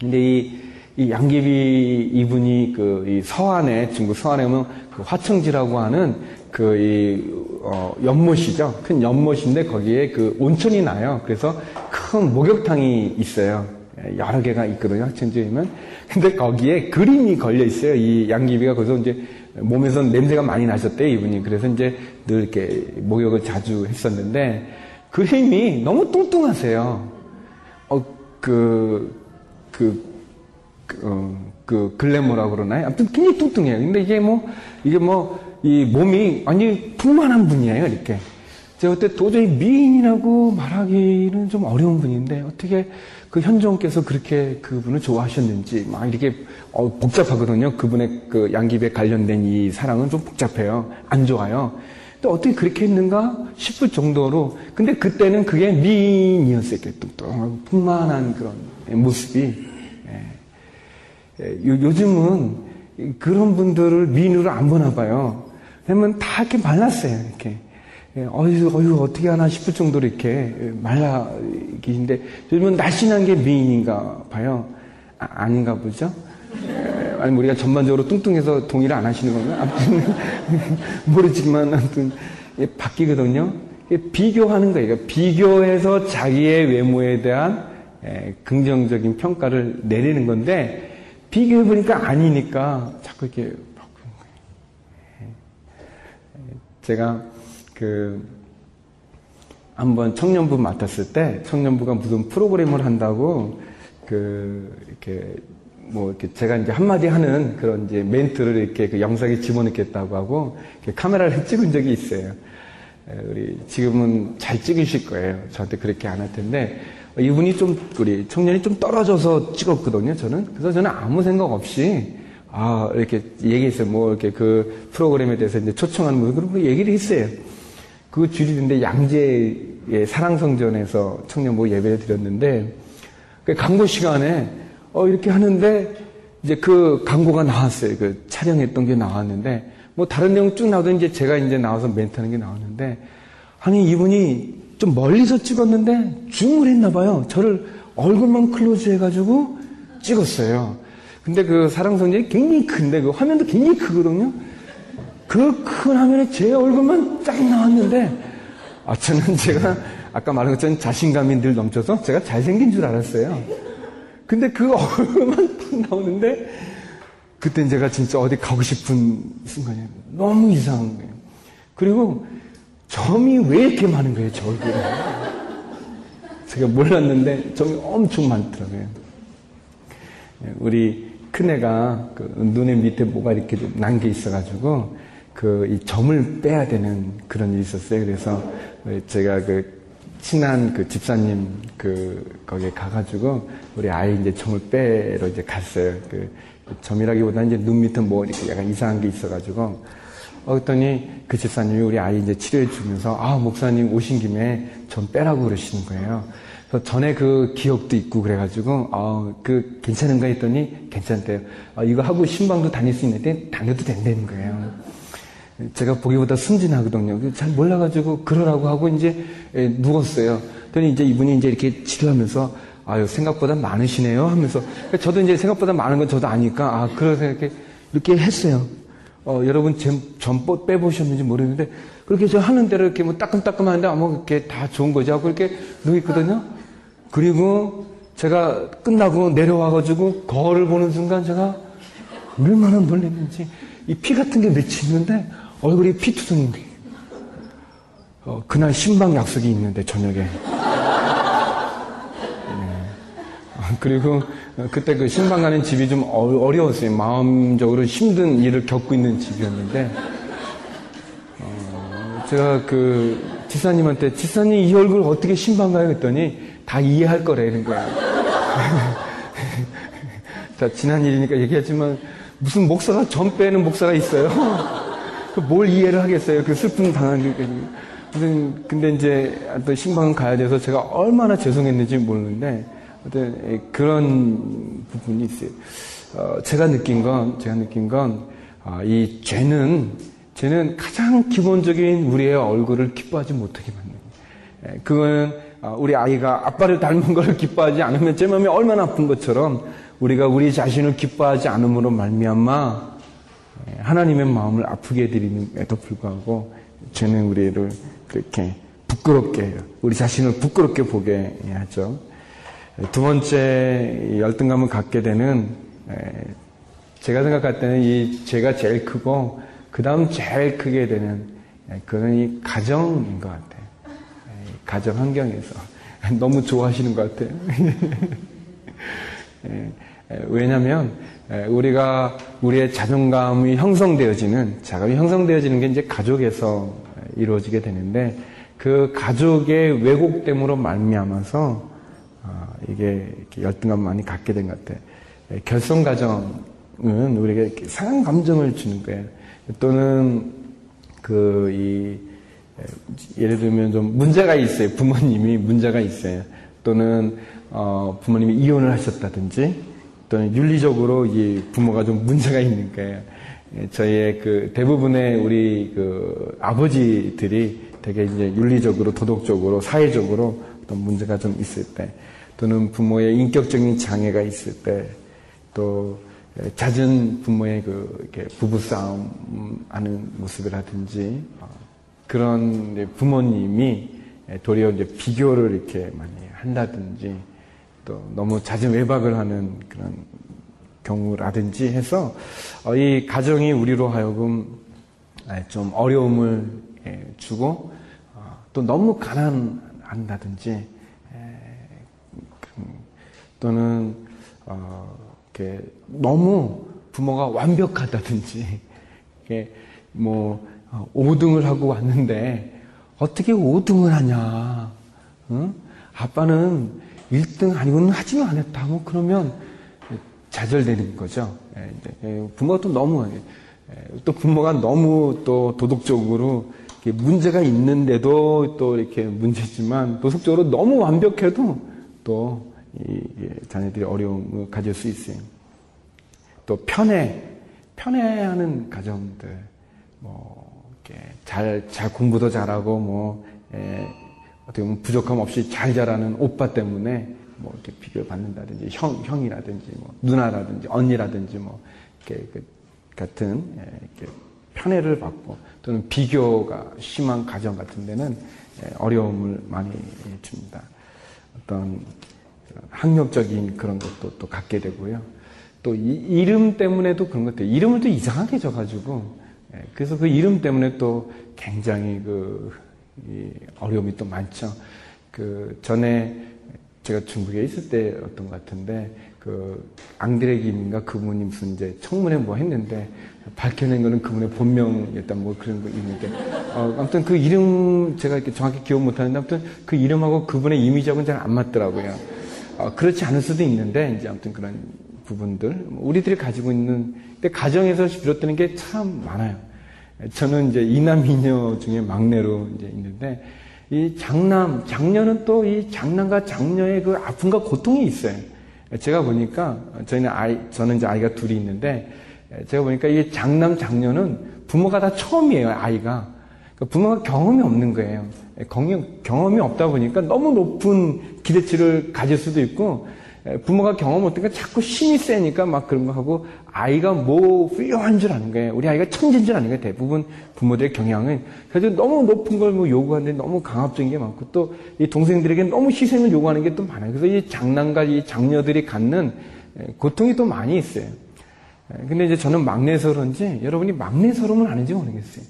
근데 이, 이 양귀비 이분이 그이 서안에 중국 서안에 오면 그 화청지라고 하는 그이 어, 연못이죠. 큰 연못인데 거기에 그 온천이 나요. 그래서 큰 목욕탕이 있어요. 예, 여러 개가 있거든요. 학천지에 면. 근데 거기에 그림이 걸려 있어요. 이 양귀비가 거기서 이제 몸에서 냄새가 많이 나셨대요, 이분이. 그래서 이제 늘 이렇게 목욕을 자주 했었는데, 그림이 너무 뚱뚱하세요. 어, 그, 그, 그, 어, 그 글래머라고 그러나요? 아무튼 굉장히 뚱뚱해요. 근데 이게 뭐, 이게 뭐, 이 몸이 완전히 풍만한 분이에요, 이렇게. 제가 그때 도저히 미인이라고 말하기는 좀 어려운 분인데, 어떻게 그 현종께서 그렇게 그분을 좋아하셨는지, 막 이렇게 어, 복잡하거든요. 그분의 그 양귀비에 관련된 이 사랑은 좀 복잡해요. 안 좋아요. 또 어떻게 그렇게 했는가 싶을 정도로. 근데 그때는 그게 미인이었어요. 이렇게 뚱뚱하고 풍만한 그런 모습이. 예. 예, 요즘은 그런 분들을 미인으로 안 보나 봐요. 왜냐면 다 이렇게 말랐어요. 이렇게. 예, 어휴, 어휴, 어떻게 하나 싶을 정도로 이렇게 말라 계신데 요즘은 날씬한 게 미인인가 봐요. 아, 닌가 보죠? 아니 우리가 전반적으로 뚱뚱해서 동의를 안 하시는 건가? 아무튼 모르지만 아무튼 바뀌거든요. 비교하는 거예요. 그러니까 비교해서 자기의 외모에 대한 긍정적인 평가를 내리는 건데 비교해 보니까 아니니까 자꾸 이렇게 바꾸는 거예요. 제가 그 한번 청년부 맡았을 때 청년부가 무슨 프로그램을 한다고 그 이렇게 뭐 이렇게 제가 이제 한마디 하는 그런 이제 멘트를 이렇게 그 영상에 집어넣겠다고 하고 카메라를 찍은 적이 있어요. 우리 지금은 잘 찍으실 거예요. 저한테 그렇게 안 할 텐데 이분이 좀 우리 청년이 좀 떨어져서 찍었거든요. 저는 그래서 저는 아무 생각 없이 아 이렇게 얘기했어요. 뭐 이렇게 그 프로그램에 대해서 이제 초청하는 분 그런 거 얘기를 했어요. 그 주일인데 양재의 사랑성전에서 청년부 예배를 드렸는데 그 광고 시간에 어, 이렇게 하는데, 이제 그 광고가 나왔어요. 그 촬영했던 게 나왔는데, 뭐 다른 내용 쭉 나오던 이제 제가 이제 나와서 멘트하는 게 나왔는데, 아니, 이분이 좀 멀리서 찍었는데, 줌을 했나 봐요. 저를 얼굴만 close 해가지고 찍었어요. 근데 그 사랑성전이 굉장히 큰데, 그 화면도 굉장히 크거든요. 그 큰 화면에 제 얼굴만 쫙 나왔는데, 아, 저는 제가 아까 말한 것처럼 자신감이 늘 넘쳐서 제가 잘생긴 줄 알았어요. 근데 그 얼굴만 딱 나오는데 그때 제가 진짜 어디 가고 싶은 순간이에요. 너무 이상한 거예요. 그리고 점이 왜 이렇게 많은 거예요, 저 얼굴에. 제가 몰랐는데 점이 엄청 많더라고요. 예, 우리 큰애가 그 눈에 밑에 뭐가 이렇게 난 게 있어가지고 그 이 점을 빼야 되는 그런 일이 있었어요. 그래서 제가 그 친한 그 집사님 그 거기에 가가지고 우리 아이 이제 점을 빼러 이제 갔어요. 그 점이라기보다 이제 눈 밑에 뭐 이렇게 약간 이상한 게 있어가지고 어 그랬더니 그 집사님이 우리 아이 이제 치료해 주면서 아 목사님 오신 김에 점 빼라고 그러시는 거예요. 그래서 전에 그 기억도 있고 그래가지고 아그 괜찮은가 했더니 괜찮대요. 아, 이거 하고 신방도 다닐 수 있는데 다녀도 된다는 거예요. 제가 보기보다 순진하거든요. 잘 몰라가지고 그러라고 하고 이제 누웠어요. 그랬더니 이제 이분이 이제 이렇게 치료하면서 아유 생각보다 많으시네요 하면서 저도 이제 생각보다 많은 건 저도 아니까 아 그래서 이렇게 이렇게 했어요. 어, 여러분 전 빼보셨는지 모르겠는데 그렇게 저 하는 대로 이렇게 뭐 따끔따끔한데 아무 이렇게 다 좋은 거지 하고 이렇게 누있거든요. 그리고 제가 끝나고 내려와가지고 거울을 보는 순간 제가 얼마나 놀랐는지 이 피 같은 게 맺히는데 얼굴이 피투성인 거예요. 어, 그날 신방 약속이 있는데 저녁에. 네. 그리고 그때 그 신방 가는 집이 좀 어려웠어요. 마음적으로 힘든 일을 겪고 있는 집이었는데 어, 제가 그 지사님한테 지사님 이 얼굴 어떻게 신방 가요? 했더니 다 이해할 거래 이런 거예요. 자 지난 일이니까 얘기하지만 무슨 목사가 전 빼는 목사가 있어요. 그뭘 이해를 하겠어요? 그 슬픔 당한 게. 근데, 근데 이제 또 신방 가야 돼서 제가 얼마나 죄송했는지 모르는데 어떤 그런 부분이 있어요. 어, 제가 느낀 건 제가 느낀 건이 아, 죄는 죄는 가장 기본적인 우리의 얼굴을 기뻐하지 못하게 만드는 거예요. 그거는 아, 우리 아이가 아빠를 닮은 걸 기뻐하지 않으면 제 마음이 얼마나 아픈 것처럼 우리가 우리 자신을 기뻐하지 않음으로 말미암아 하나님의 마음을 아프게 해드리는에도 불구하고 죄는 우리를 그렇게 부끄럽게 우리 자신을 부끄럽게 보게 하죠. 두 번째 열등감을 갖게 되는 제가 생각할 때는 이 죄가 제일 크고 그 다음 제일 크게 되는 그건 이 가정인 것 같아요. 가정 환경에서 너무 좋아하시는 것 같아요. 왜냐하면 우리가 우리의 자존감이 형성되어지는 자감이 형성되어지는 게 이제 가족에서 이루어지게 되는데 그 가족의 왜곡됨으로 말미암아서 아, 이게 열등감 많이 갖게 된 것 같아요. 결성 가정은 우리에게 상한 감정을 주는 거예요. 또는 그 이 예를 들면 좀 문제가 있어요. 부모님이 문제가 있어요. 또는 어 부모님이 이혼을 하셨다든지 또는 윤리적으로 이 부모가 좀 문제가 있는 거예요. 저희의 그 대부분의 우리 그 아버지들이 되게 이제 윤리적으로 도덕적으로 사회적으로 어떤 문제가 좀 있을 때 또는 부모의 인격적인 장애가 있을 때 또 잦은 부모의 그 부부싸움 하는 모습이라든지 어, 그런 부모님이 도리어 이제 비교를 이렇게 많이 한다든지 또 너무 잦은 외박을 하는 그런 경우라든지 해서 어, 이 가정이 우리로 하여금 좀 어려움을 주고 어, 또 너무 가난한다든지 또는 어, 이렇게 너무 부모가 완벽하다든지 뭐 5등을 어, 하고 왔는데 어떻게 5등을 하냐? 응? 아빠는 1등 아니고는 하지는 않았다. 뭐 그러면 좌절되는 거죠. 예, 예, 부모가 또 너무 예, 또 부모가 너무 또 도덕적으로 문제가 있는데도 또 이렇게 문제지만 도덕적으로 너무 완벽해도 또 자녀들이 어려움을 가질 수 있어요. 또 편애, 편애하는 가정들, 뭐, 잘, 잘 공부도 잘하고, 뭐, 에, 어떻게 보면 부족함 없이 잘 자라는 오빠 때문에 뭐 이렇게 비교를 받는다든지, 형, 형이라든지, 뭐, 누나라든지, 언니라든지, 뭐, 이렇게 그 같은, 이렇게 편애를 받고, 또는 비교가 심한 가정 같은 데는 어려움을 많이 줍니다. 어떤 학력적인 그런 것도 또 갖게 되고요. 또 이, 름 때문에도 그런 것들 이름을 또 이상하게 져가지고 예, 그래서 그 이름 때문에 또 굉장히 그 어려움이 또 많죠. 그 전에 제가 중국에 있을 때 어떤 것 같은데 그 앙드레 김인가 그분이 무슨 이제 청문회 뭐 했는데 밝혀낸 거는 그분의 본명이었다 뭐 그런 거 있는데 어, 아무튼 그 이름 제가 이렇게 정확히 기억 못하는데 아무튼 그 이름하고 그분의 이미지하고는 잘 안 맞더라고요. 어, 그렇지 않을 수도 있는데 이제 아무튼 그런 부분들 우리들이 가지고 있는 근데 가정에서 비롯되는 게 참 많아요. 저는 이제 이남 이녀 중에 막내로 이제 있는데 이 장남 장녀는 또 이 장남과 장녀의 그 아픔과 고통이 있어요. 제가 보니까 저희는 아이 저는 이제 아이가 둘이 있는데 제가 보니까 이 장남 장녀는 부모가 다 처음이에요 아이가 그러니까 부모가 경험이 없는 거예요. 경험이 없다 보니까 너무 높은 기대치를 가질 수도 있고 부모가 경험 없으니까 자꾸 힘이 세니까 막 그런 거 하고 아이가 뭐 훌륭한 줄 아는 거예요. 우리 아이가 천재인 줄 아는 거예요. 대부분 부모들의 경향은. 그래서 너무 높은 걸 뭐 요구하는데 너무 강압적인 게 많고 또 이 동생들에게 너무 희생을 요구하는 게 또 많아요. 그래서 이 장남과 이 장녀들이 갖는 고통이 또 많이 있어요. 근데 이제 저는 막내서 그런지 여러분이 막내 서름은 아닌지 모르겠어요.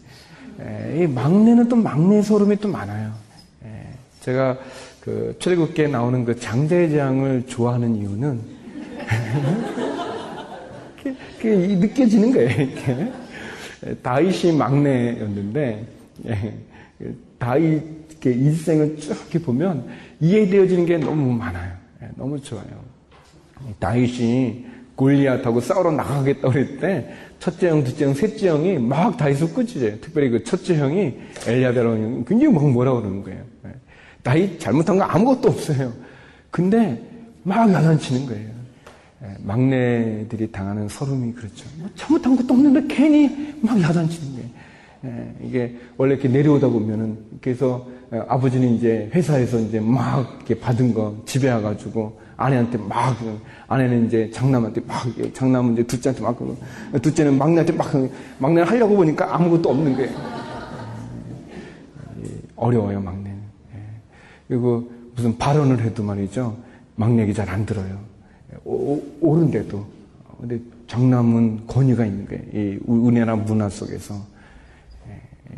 예, 이 막내는 또 막내 소름이 또 많아요. 예, 제가 그 출애굽기에 나오는 그 장제장을 좋아하는 이유는 그게 느껴지는 거예요. 이렇게. 다윗이 막내였는데 예, 다윗의 일생을 쭉 이렇게 보면 이해되어지는 게 너무 많아요. 예, 너무 좋아요. 다윗이 골리앗하고 싸우러 나가겠다고 그랬을 때 첫째 형, 둘째 형, 셋째 형이 막 다윗을 꾸짖어요. 특별히 그 첫째 형이 엘리아베로 굉장히 막 뭐라 그러는 거예요. 예. 다윗 잘못한 거 아무것도 없어요. 근데 막 야단치는 거예요. 예, 막내들이 당하는 서름이 그렇죠. 뭐 잘못한 것도 없는데 괜히 막 야단치는 거예요. 예, 이게 원래 이렇게 내려오다 보면은 그래서 아버지는 이제 회사에서 이제 막 이렇게 받은 거 집에 와가지고 아내한테 막 아내는 이제 장남한테 막 장남은 이제 둘째한테 막 둘째는 막내한테 막 막내를 하려고 보니까 아무것도 없는 거예요. 어려워요 막내는. 그리고 무슨 발언을 해도 말이죠 막내기 잘 안 들어요. 오, 옳은데도 근데 장남은 권위가 있는 거예요. 이 은혜나 문화 속에서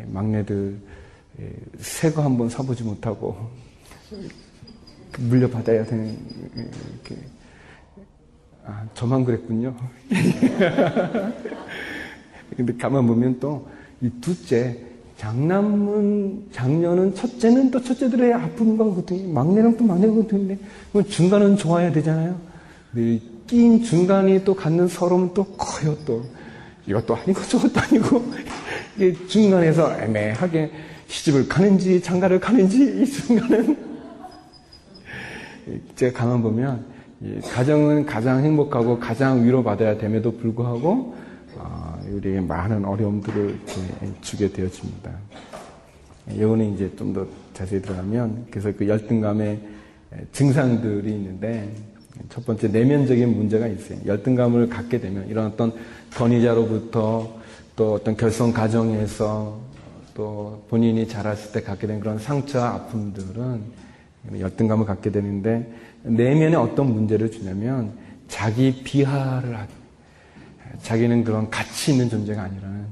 막내들 새 거 한번 사보지 못하고 물려받아야 되는 이렇게 아 저만 그랬군요. 근데 가만 보면 또 이 둘째 장남은 장녀는 첫째는 또 첫째들의 아픔과 고통이 막내랑 또 막내가 고통인데 중간은 좋아야 되잖아요. 근데 끼인 중간이 또 갖는 서러움은 또 커요 또. 이것도 아니고 저것도 아니고. 이게 중간에서 애매하게 시집을 가는지 장가를 가는지 이 순간은. 제가 가만 보면 가정은 가장 행복하고 가장 위로받아야 됨에도 불구하고 우리에게 많은 어려움들을 주게 되어집니다. 여기는 이제 좀 더 자세히 들어가면 그래서 그 열등감의 증상들이 있는데 첫 번째 내면적인 문제가 있어요. 열등감을 갖게 되면 이런 어떤 권위자로부터 또 어떤 결성 과정에서 또 본인이 자랐을 때 갖게 된 그런 상처와 아픔들은 열등감을 갖게 되는데 내면에 어떤 문제를 주냐면 자기 비하를 하게 자기는 그런 가치 있는 존재가 아니라는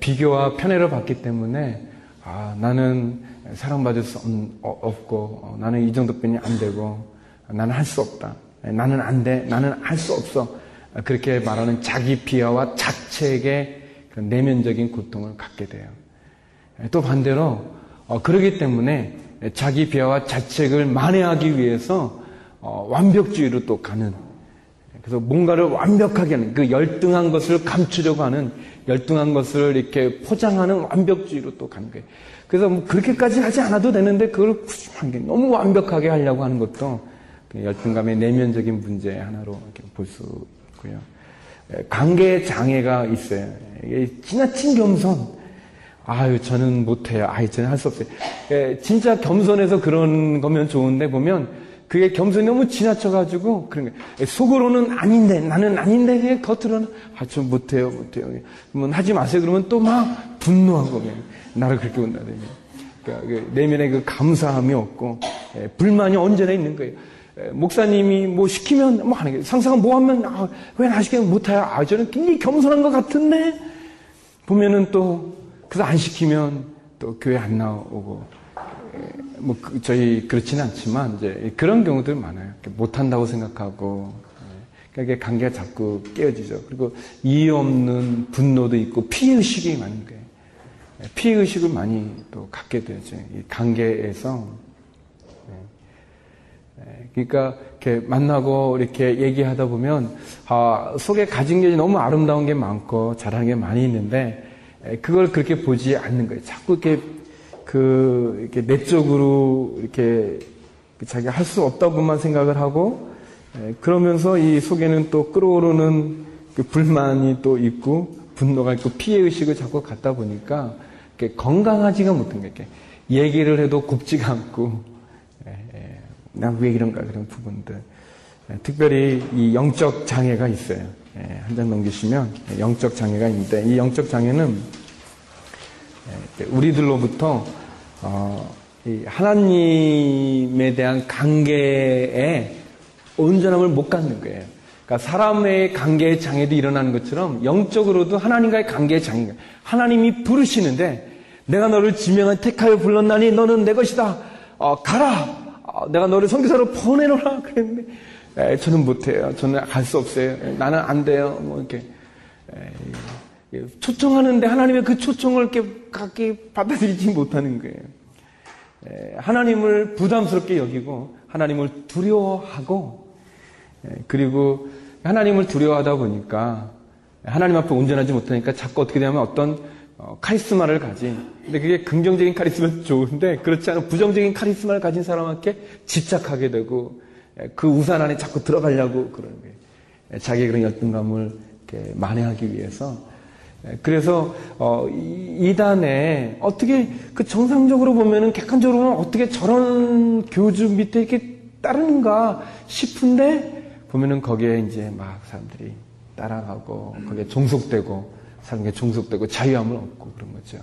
비교와 편애를 받기 때문에 아, 나는 사랑받을 수 어, 없고 어, 나는 이 정도뿐이 안 되고 나는 할 수 없다. 나는 안 돼. 나는 할 수 없어. 그렇게 말하는 자기 비하와 자책의 내면적인 고통을 갖게 돼요. 또 반대로 어, 그러기 때문에 자기 비하와 자책을 만회하기 위해서 완벽주의로 또 가는 그래서 뭔가를 완벽하게 하는 그 열등한 것을 감추려고 하는 열등한 것을 이렇게 포장하는 완벽주의로 또 가는 거예요. 그래서 뭐 그렇게까지 하지 않아도 되는데 그걸 푸짐하게 너무 완벽하게 하려고 하는 것도 그 열등감의 내면적인 문제 하나로 볼 수 있고요. 관계 장애가 있어요. 지나친 겸손. 아유, 저는 못해요. 아유, 저는 할 수 없어요. 진짜 겸손해서 그런 거면 좋은데 보면 그게 겸손이 너무 지나쳐가지고 그런 거예요. 속으로는 아닌데 나는 아닌데 그게 겉으로는 아좀 못해요 못해요. 그러면 하지 마세요. 그러면 또 막 분노한 거예요. 나를 그렇게 본다더니 그러니까 그 내면에 그 감사함이 없고 예, 불만이 언제나 있는 거예요. 예, 목사님이 뭐 시키면 뭐 하는 거예요. 상사가 뭐 하면 아, 왜나 시키면 못해요. 아 저는 굉장히 겸손한 것 같은데 보면은 또 그래서 안 시키면 또 교회 안 나오고 뭐 그, 저희 그렇지는 않지만 이제 그런 경우들 많아요. 못한다고 생각하고 예. 그러니까 관계가 자꾸 깨어지죠. 그리고 이유 없는 분노도 있고 피해 의식이 많은 거예요. 예, 피해 의식을 많이 또 갖게 되죠. 이 관계에서 예. 그러니까 이렇게 만나고 이렇게 얘기하다 보면 아, 속에 가진 게 너무 아름다운 게 많고 잘하는 게 많이 있는데 그걸 그렇게 보지 않는 거예요. 자꾸 이렇게 그 이렇게 내적으로 이렇게 자기가 할 수 없다고만 생각을 하고 예, 그러면서 이 속에는 또 끌어오르는 그 불만이 또 있고 분노가 있고 피해 의식을 자꾸 갖다 보니까 건강하지가 못한 게 이렇게 얘기를 해도 곱지가 않고 예, 난왜 예. 이런가 그런 부분들 특별히 이 영적 장애가 있어요. 한 장 넘기시면 영적 장애가 있는데 이 영적 장애는 우리들로부터 어, 하나님에 대한 관계에 온전함을 못 갖는 거예요. 그러니까 사람의 관계의 장애도 일어나는 것처럼 영적으로도 하나님과의 관계의 장애. 하나님이 부르시는데 내가 너를 지명한 택하여 불렀나니 너는 내 것이다. 어, 가라. 어, 내가 너를 선교사로 보내노라. 그랬는데 에, 저는 못해요. 저는 갈 수 없어요. 에, 나는 안 돼요. 뭐 이렇게 에, 초청하는데 하나님의 그 초청을 갖게 받아들이지 못하는 거예요. 하나님을 부담스럽게 여기고 하나님을 두려워하고 그리고 하나님을 두려워하다 보니까 하나님 앞에 온전하지 못하니까 자꾸 어떻게 되냐면 어떤 어, 카리스마를 가진 근데 그게 긍정적인 카리스마는 좋은데 그렇지 않은 부정적인 카리스마를 가진 사람한테 집착하게 되고 그 우산 안에 자꾸 들어가려고 그러는 거예요. 자기의 그런 열등감을 만회하기 위해서 그래서 어, 이단에 어떻게 그 정상적으로 보면은 객관적으로 보면 어떻게 저런 교주 밑에 이렇게 따르는가 싶은데 보면은 거기에 이제 막 사람들이 따라가고 거기에 종속되고 사람에게 종속되고 자유함을 얻고 그런 거죠.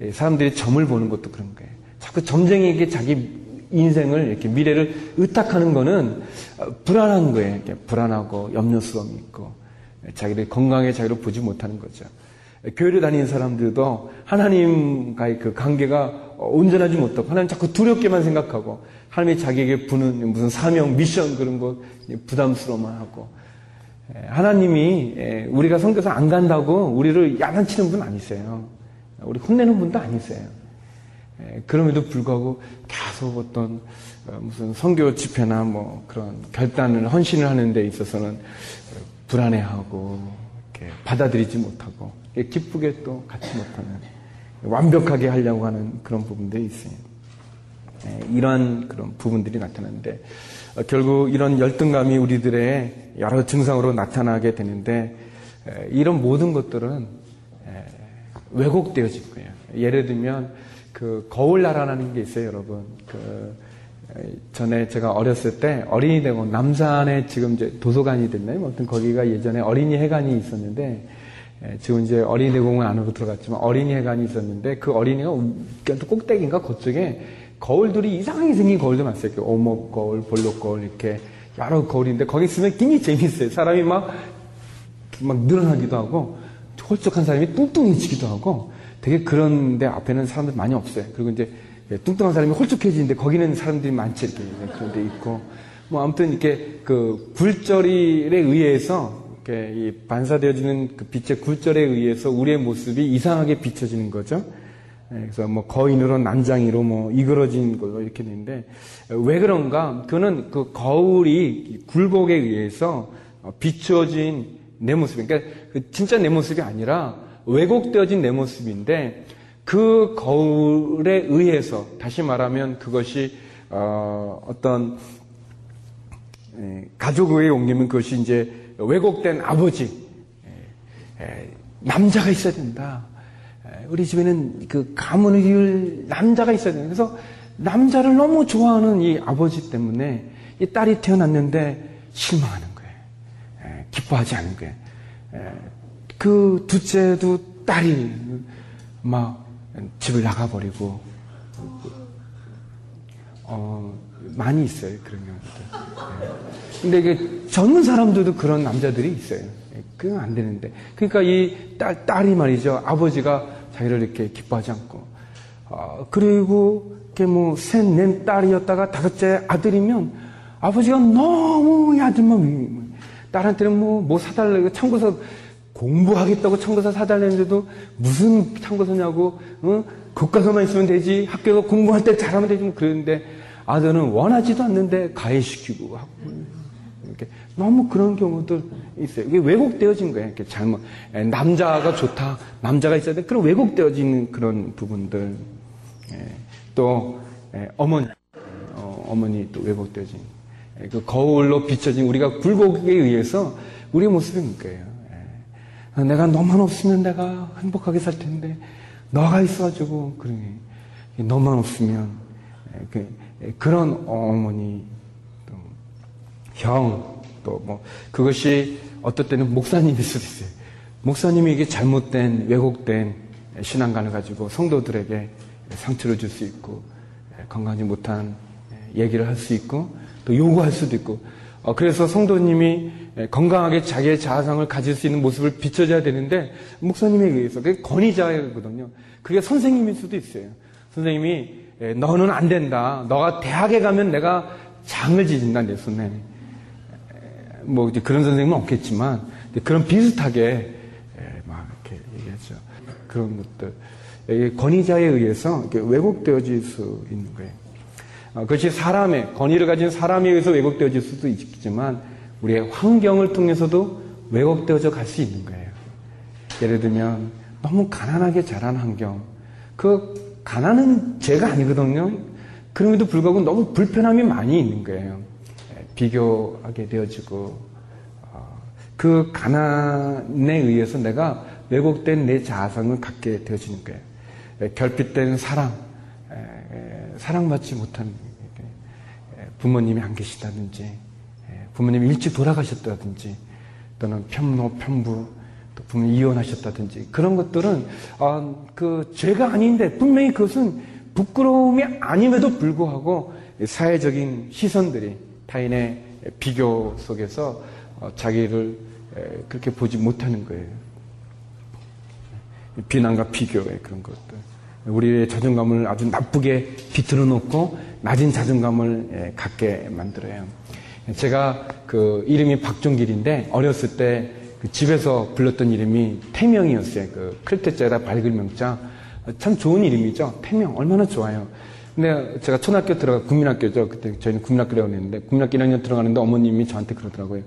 예, 사람들이 점을 보는 것도 그런 거예요. 자꾸 점쟁이에게 자기 인생을 이렇게 미래를 의탁하는 거는 어, 불안한 거예요. 불안하고 염려스러움이 있고 자기들 건강에 자기를 보지 못하는 거죠. 교회를 다니는 사람들도 하나님과의 그 관계가 온전하지 못하고 하나님 자꾸 두렵게만 생각하고 하나님이 자기에게 부는 무슨 사명, 미션 그런 거 부담스러워만 하고 하나님이 우리가 성교사 안 간다고 우리를 야단치는 분 아니세요. 우리 혼내는 분도 아니세요. 그럼에도 불구하고 계속 어떤 어, 무슨 성교 집회나 뭐 그런 결단을 헌신을 하는 데 있어서는 불안해하고 받아들이지 못하고 기쁘게 또 갖지 못하는 완벽하게 하려고 하는 그런 부분들이 있어요. 이러한 그런 부분들이 나타나는데 어, 결국 이런 열등감이 우리들의 여러 증상으로 나타나게 되는데 이런 모든 것들은 왜곡되어질 거예요. 예를 들면 그 거울 나라라는 게 있어요, 여러분. 그 전에 제가 어렸을 때 어린이 대공 남산에 지금 이제 도서관이 됐나요? 뭐 아무튼 거기가 예전에 어린이 해관이 있었는데 지금 이제 어린이 대공은 안으로 들어갔지만 어린이 해관이 있었는데 그 어린이가 꼭대기인가 그쪽에 거울들이 이상하게 생긴 거울도 많았어요. 오목 거울, 볼록 거울 이렇게 여러 거울인데 거기 있으면 굉장히 재밌어요. 사람이 막, 막 늘어나기도 하고 홀쭉한 사람이 뚱뚱해지기도 하고 되게 그런데 앞에는 사람들 많이 없어요. 그리고 이제 뚱뚱한 사람이 홀쭉해지는데 거기는 사람들이 많지 이렇게 그런 데 있고 뭐 아무튼 이렇게 그 굴절에 의해서 이렇게 이 반사되어지는 그 빛의 굴절에 의해서 우리의 모습이 이상하게 비춰지는 거죠. 예, 그래서 뭐 거인으로 난장이로 뭐 이그러진 걸로 이렇게 되는데 왜 그런가? 그거는 그 거울이 굴곡에 의해서 비춰진 내 모습, 그러니까 그 진짜 내 모습이 아니라 왜곡되어진 내 모습인데 그 거울에 의해서 다시 말하면 그것이 어, 어떤 예, 가족에 옮기면 그것이 이제 왜곡된 아버지 예, 남자가 있어야 된다. 우리 집에는 그 가문을 이을 남자가 있어야 돼요. 그래서 남자를 너무 좋아하는 이 아버지 때문에 이 딸이 태어났는데 실망하는 거예요. 에, 기뻐하지 않은 거예요. 에, 그 둘째도 딸이 막 집을 나가버리고 어, 많이 있어요 그런 경우들. 근데 이게 젊은 사람들도 그런 남자들이 있어요. 그건 안 되는데. 그러니까 이 딸, 딸이 말이죠. 아버지가 자기를 이렇게 기뻐하지 않고. 어, 그리고 이렇게 뭐, 셋, 넷 딸이었다가 다섯째 아들이면 아버지가 너무 이 아들만 딸한테는 뭐, 뭐 사달라고 참고서 공부하겠다고 참고서 사달랬는데도 무슨 참고서냐고, 어? 교과서만 있으면 되지. 학교에서 공부할 때 잘하면 되지. 뭐 그러는데 아들은 원하지도 않는데 가해시키고 하고. 이렇게 너무 그런 경우들 있어요. 이게 왜곡되어진 거예요. 이렇게 잘못 남자가 좋다, 남자가 있어야 돼. 그런 왜곡되어진 그런 부분들. 또 어머니, 어, 머니또 왜곡되어진 그 거울로 비춰진 우리가 굴곡에 의해서 우리의 모습인 거예요. 내가 너만 없으면 내가 행복하게 살 텐데 너가 있어가지고 그러니 너만 없으면 그, 그런 어머니 형, 또 뭐, 그것이 어떨 때는 목사님일 수도 있어요. 목사님이 이게 잘못된, 왜곡된 신앙관을 가지고 성도들에게 상처를 줄 수 있고, 건강하지 못한 얘기를 할 수 있고, 또 요구할 수도 있고, 어, 그래서 성도님이 건강하게 자기의 자아상을 가질 수 있는 모습을 비춰줘야 되는데 목사님에 의해서 그게 권위자거든요. 그게 선생님일 수도 있어요. 선생님이 너는 안 된다. 너가 대학에 가면 내가 장을 지진다 내 손에. 뭐 이제 그런 선생님은 없겠지만 그런 비슷하게 막 이렇게 얘기하죠. 그런 것들 권위자에 의해서 왜곡되어질 수 있는 거예요. 어, 그것이 사람의 권위를 가진 사람에 의해서 왜곡되어질 수도 있지만 우리의 환경을 통해서도 왜곡되어져 갈 수 있는 거예요. 예를 들면 너무 가난하게 자란 환경. 그 가난은 죄가 아니거든요. 그럼에도 불구하고 너무 불편함이 많이 있는 거예요. 예, 비교하게 되어지고 어, 그 가난에 의해서 내가 왜곡된 내 자아상을 갖게 되어지는 거예요. 예, 결핍된 사랑, 사랑받지 못한 부모님이 안 계시다든지 부모님이 일찍 돌아가셨다든지 또는 편모 편부 또 부모님 이혼하셨다든지 그런 것들은 아, 그 죄가 아닌데 분명히 그것은 부끄러움이 아님에도 불구하고 사회적인 시선들이 타인의 비교 속에서 어, 자기를 그렇게 보지 못하는 거예요. 비난과 비교의 그런 것들. 우리의 자존감을 아주 나쁘게 비틀어 놓고 낮은 자존감을 예, 갖게 만들어요. 제가 그 이름이 박종길인데 어렸을 때 그 집에서 불렀던 이름이 태명이었어요. 그 클테자에다 밝은 명자. 참 좋은 이름이죠. 태명. 얼마나 좋아요. 근데 제가 초등학교 들어가 국민학교죠. 그때 저희는 국민학교라고 했는데 국민학교 1학년 들어가는데 어머님이 저한테 그러더라고요.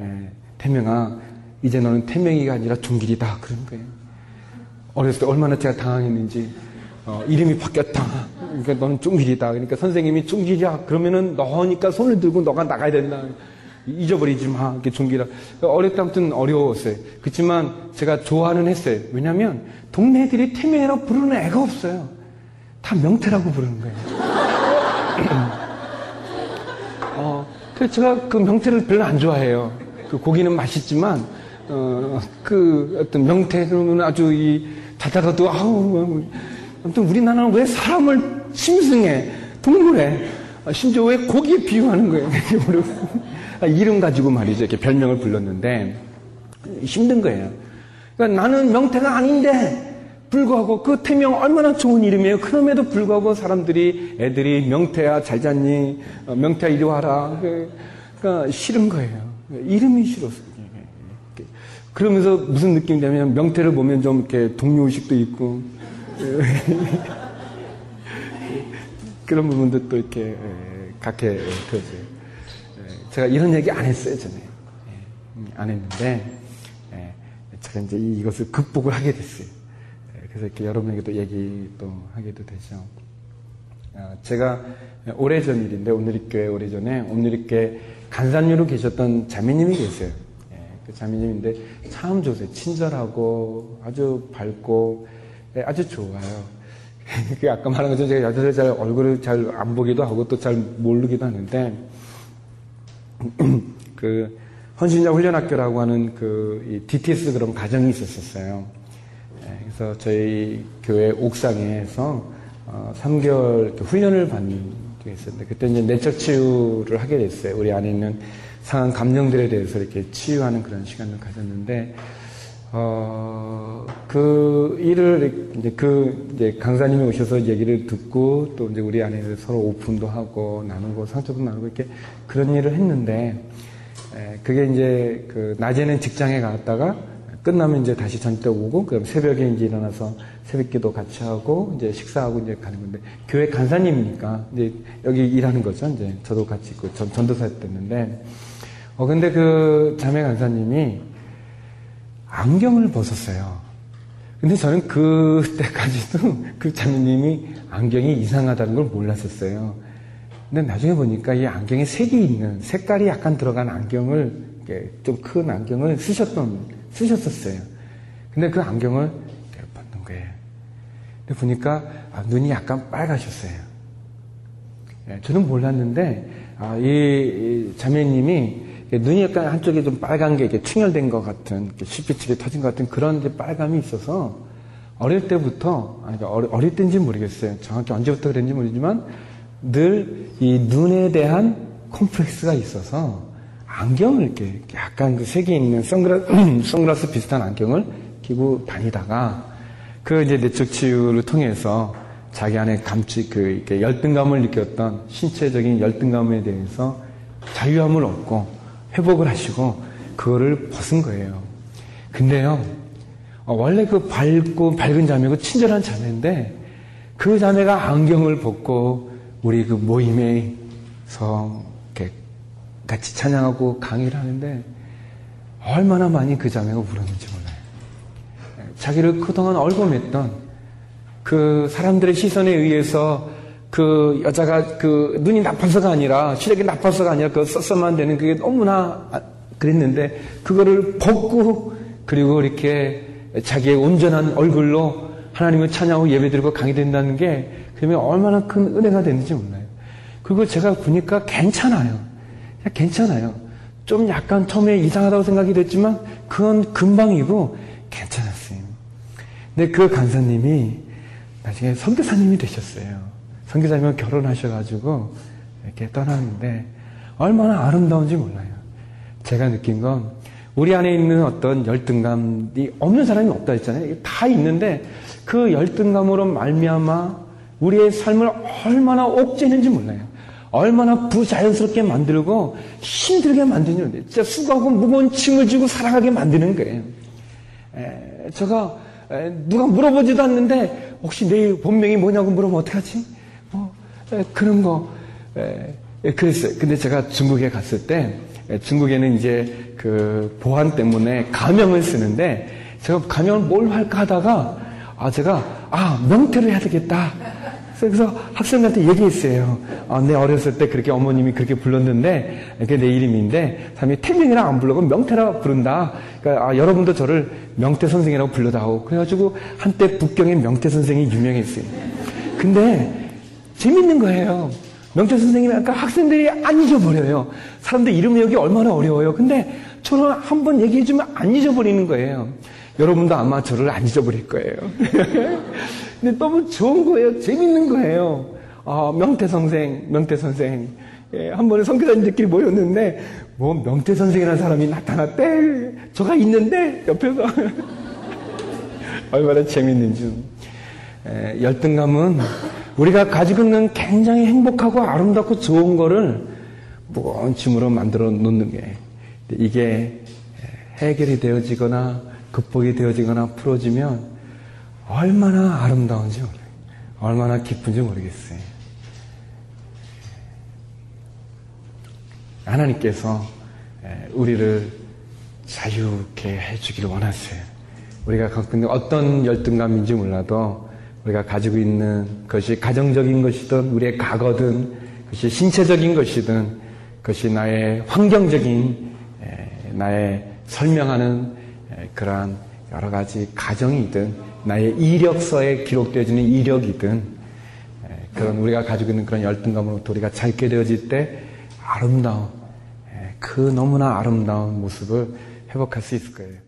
예, 태명아, 이제 너는 태명이가 아니라 종길이다. 그런 거예요. 어렸을 때 얼마나 제가 당황했는지. 어, 이름이 바뀌었다. 그러니까 너는 쫑길이다. 그러니까 선생님이 쫑길이야. 그러면은 너니까 손을 들고 너가 나가야 된다. 잊어버리지 마. 이렇게 종길이라. 어릴 때부터 어려웠어요. 그렇지만 제가 좋아는 했어요. 왜냐면 동네 애들이 태명이라고 부르는 애가 없어요. 다 명태라고 부르는 거예요. 어, 그래서 제가 그 명태를 별로 안 좋아해요. 그 고기는 맛있지만, 어, 그 어떤 명태, 그러면 아주 이, 자다가도, 아우, 아무튼 우리나라는 왜 사람을 심승해? 동물에. 아, 심지어 왜 고기에 비유하는 거예요? 아, 이름 가지고 말이죠. 이렇게 별명을 불렀는데 힘든 거예요. 그러니까 나는 명태가 아닌데 불구하고 그 태명 얼마나 좋은 이름이에요. 그럼에도 불구하고 사람들이 애들이 명태야 잘 잤니? 어, 명태야 이리 와라. 그러니까 싫은 거예요. 이름이 싫었어요. 그러면서 무슨 느낌이냐면 명태를 보면 좀 이렇게 동료의식도 있고 그런 부분도 또 이렇게 갖게 되어져요. 제가 이런 얘기 안 했어요, 전에. 음, 안 했는데, 제가 이제 이것을 극복을 하게 됐어요. 그래서 이렇게 여러분에게도 얘기도 하게도 되죠. 아, 제가 오래전 일인데, 오늘리교회 오래전에, 오늘리교회 간산유로 계셨던 자매님이 계세요. 그 자매님인데 참 좋으세요. 친절하고 아주 밝고 네, 아주 좋아요. 그 아까 말한 것처럼 제가 여자들 잘 얼굴을 잘 안 보기도 하고 또 잘 모르기도 하는데 그 헌신자 훈련학교라고 하는 그 DTS 그런 과정이 있었었어요. 네, 그래서 저희 교회 옥상에서 3개월 어, 훈련을 받는 게 있었는데 그때 이제 내적 치유를 하게 됐어요. 우리 안에 있는 상한 감정들에 대해서 이렇게 치유하는 그런 시간을 가졌는데 어, 그 일을 이제 그 이제 강사님이 오셔서 얘기를 듣고 또 이제 우리 안에 서로 오픈도 하고 나누고 상처도 나누고 이렇게 그런 일을 했는데 에, 그게 이제 그 낮에는 직장에 갔다가 끝나면 이제 다시 저녁 때 오고 그럼 새벽에 이제 일어나서 새벽기도 같이 하고 이제 식사하고 이제 가는 건데 교회 간사님이니까 이제 여기 일하는 거죠. 이제 저도 같이 있고 전 전도사였는데 어 근데 그 자매 간사님이 안경을 벗었어요. 근데 저는 그때까지도 그 자매님이 안경이 이상하다는 걸 몰랐었어요. 근데 나중에 보니까 이 안경에 색이 있는, 색깔이 약간 들어간 안경을, 좀 큰 안경을 쓰셨던, 쓰셨었어요. 근데 그 안경을 벗는 거예요. 근데 보니까 아, 눈이 약간 빨가셨어요. 예, 저는 몰랐는데, 아, 이, 이 자매님이 눈이 약간 한쪽에 좀 빨간 게 이렇게 충혈된 것 같은, 실빛이 터진 것 같은 그런 빨감이 있어서 어릴 때부터, 아니, 그러니까 어릴 때인지 모르겠어요. 정확히 언제부터 그랬는지 모르지만 늘 이 눈에 대한 콤플렉스가 있어서 안경을 이렇게 약간 그 색이 있는 선글라스, 선글라스 비슷한 안경을 끼고 다니다가 그 이제 내적 치유를 통해서 자기 안에 감치 그 이렇게 열등감을 느꼈던 신체적인 열등감에 대해서 자유함을 얻고 회복을 하시고 그거를 벗은 거예요. 근데요, 어, 원래 그 밝고 밝은 자매고 친절한 자매인데 그 자매가 안경을 벗고 우리 그 모임에서 이렇게 같이 찬양하고 강의를 하는데 얼마나 많이 그 자매가 울었는지 몰라요. 자기를 그동안 얼검했던 그 사람들의 시선에 의해서 그 여자가 그 눈이 나빠서가 아니라 시력이 나빠서가 아니라 그 썼어만 되는 그게 너무나 그랬는데 그거를 벗고 그리고 이렇게 자기의 온전한 얼굴로 하나님을 찬양하고 예배드리고 강의된다는 게 그러면 얼마나 큰 은혜가 되는지 몰라요. 그리고 제가 보니까 괜찮아요. 괜찮아요. 좀 약간 처음에 이상하다고 생각이 됐지만 그건 금방이고 괜찮았어요. 근데 그 간사님이 나중에 선교사님이 되셨어요. 선교사님과 결혼하셔가지고 이렇게 떠났는데 얼마나 아름다운지 몰라요. 제가 느낀 건 우리 안에 있는 어떤 열등감이 없는 사람이 없다 했잖아요. 다 있는데 그 열등감으로 말미암아 우리의 삶을 얼마나 옥죄는지 몰라요. 얼마나 부자연스럽게 만들고 힘들게 만드는데 진짜 수고하고 무거운 짐을 지고 살아가게 만드는 거예요. 에, 제가 에, 누가 물어보지도 않는데 혹시 내 본명이 뭐냐고 물어보면 어떡하지? 그런 거 그랬어요. 근데 제가 중국에 갔을 때 중국에는 이제 그 보안 때문에 가명을 쓰는데 제가 가명을 뭘 할까 하다가 아 제가 아 명태를 해야 되겠다. 그래서 학생들한테 얘기했어요. 아, 내 어렸을 때 그렇게 어머님이 그렇게 불렀는데 그게 내 이름인데 사람이 태명이랑 안 부르고 명태라 부른다. 그러니까 아, 여러분도 저를 명태 선생이라고 불러다오. 그래가지고 한때 북경의 명태 선생이 유명했어요. 근데 재밌는 거예요. 명태 선생님이 아까 학생들이 안 잊어버려요. 사람들 이름 외우기 얼마나 어려워요. 근데 저는 한 번 얘기해주면 안 잊어버리는 거예요. 여러분도 아마 저를 안 잊어버릴 거예요. 근데 너무 좋은 거예요. 재밌는 거예요. 아, 명태 선생, 명태 선생. 예, 한 번에 선교사님들끼리 모였는데, 뭐, 명태 선생이라는 사람이 나타났대. 저가 있는데, 옆에서. 얼마나 재밌는지. 예, 열등감은 우리가 가지고 있는 굉장히 행복하고 아름답고 좋은 거를 무거운 짐으로 만들어 놓는 게 이게 해결이 되어지거나 극복이 되어지거나 풀어지면 얼마나 아름다운지 모르겠어요. 얼마나 기쁜지 모르겠어요. 하나님께서 우리를 자유케 해주기를 원하세요. 우리가 갖고 어떤 열등감인지 몰라도 우리가 가지고 있는 것이 가정적인 것이든 우리의 과거든 그것이 신체적인 것이든 그것이 나의 환경적인 나의 설명하는 그러한 여러 가지 가정이든 나의 이력서에 기록되어지는 이력이든 그런 우리가 가지고 있는 그런 열등감으로부터 우리가 자유게 되어질 때 아름다운 그 너무나 아름다운 모습을 회복할 수 있을 거예요.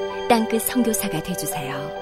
땅끝 성교사가 되주세요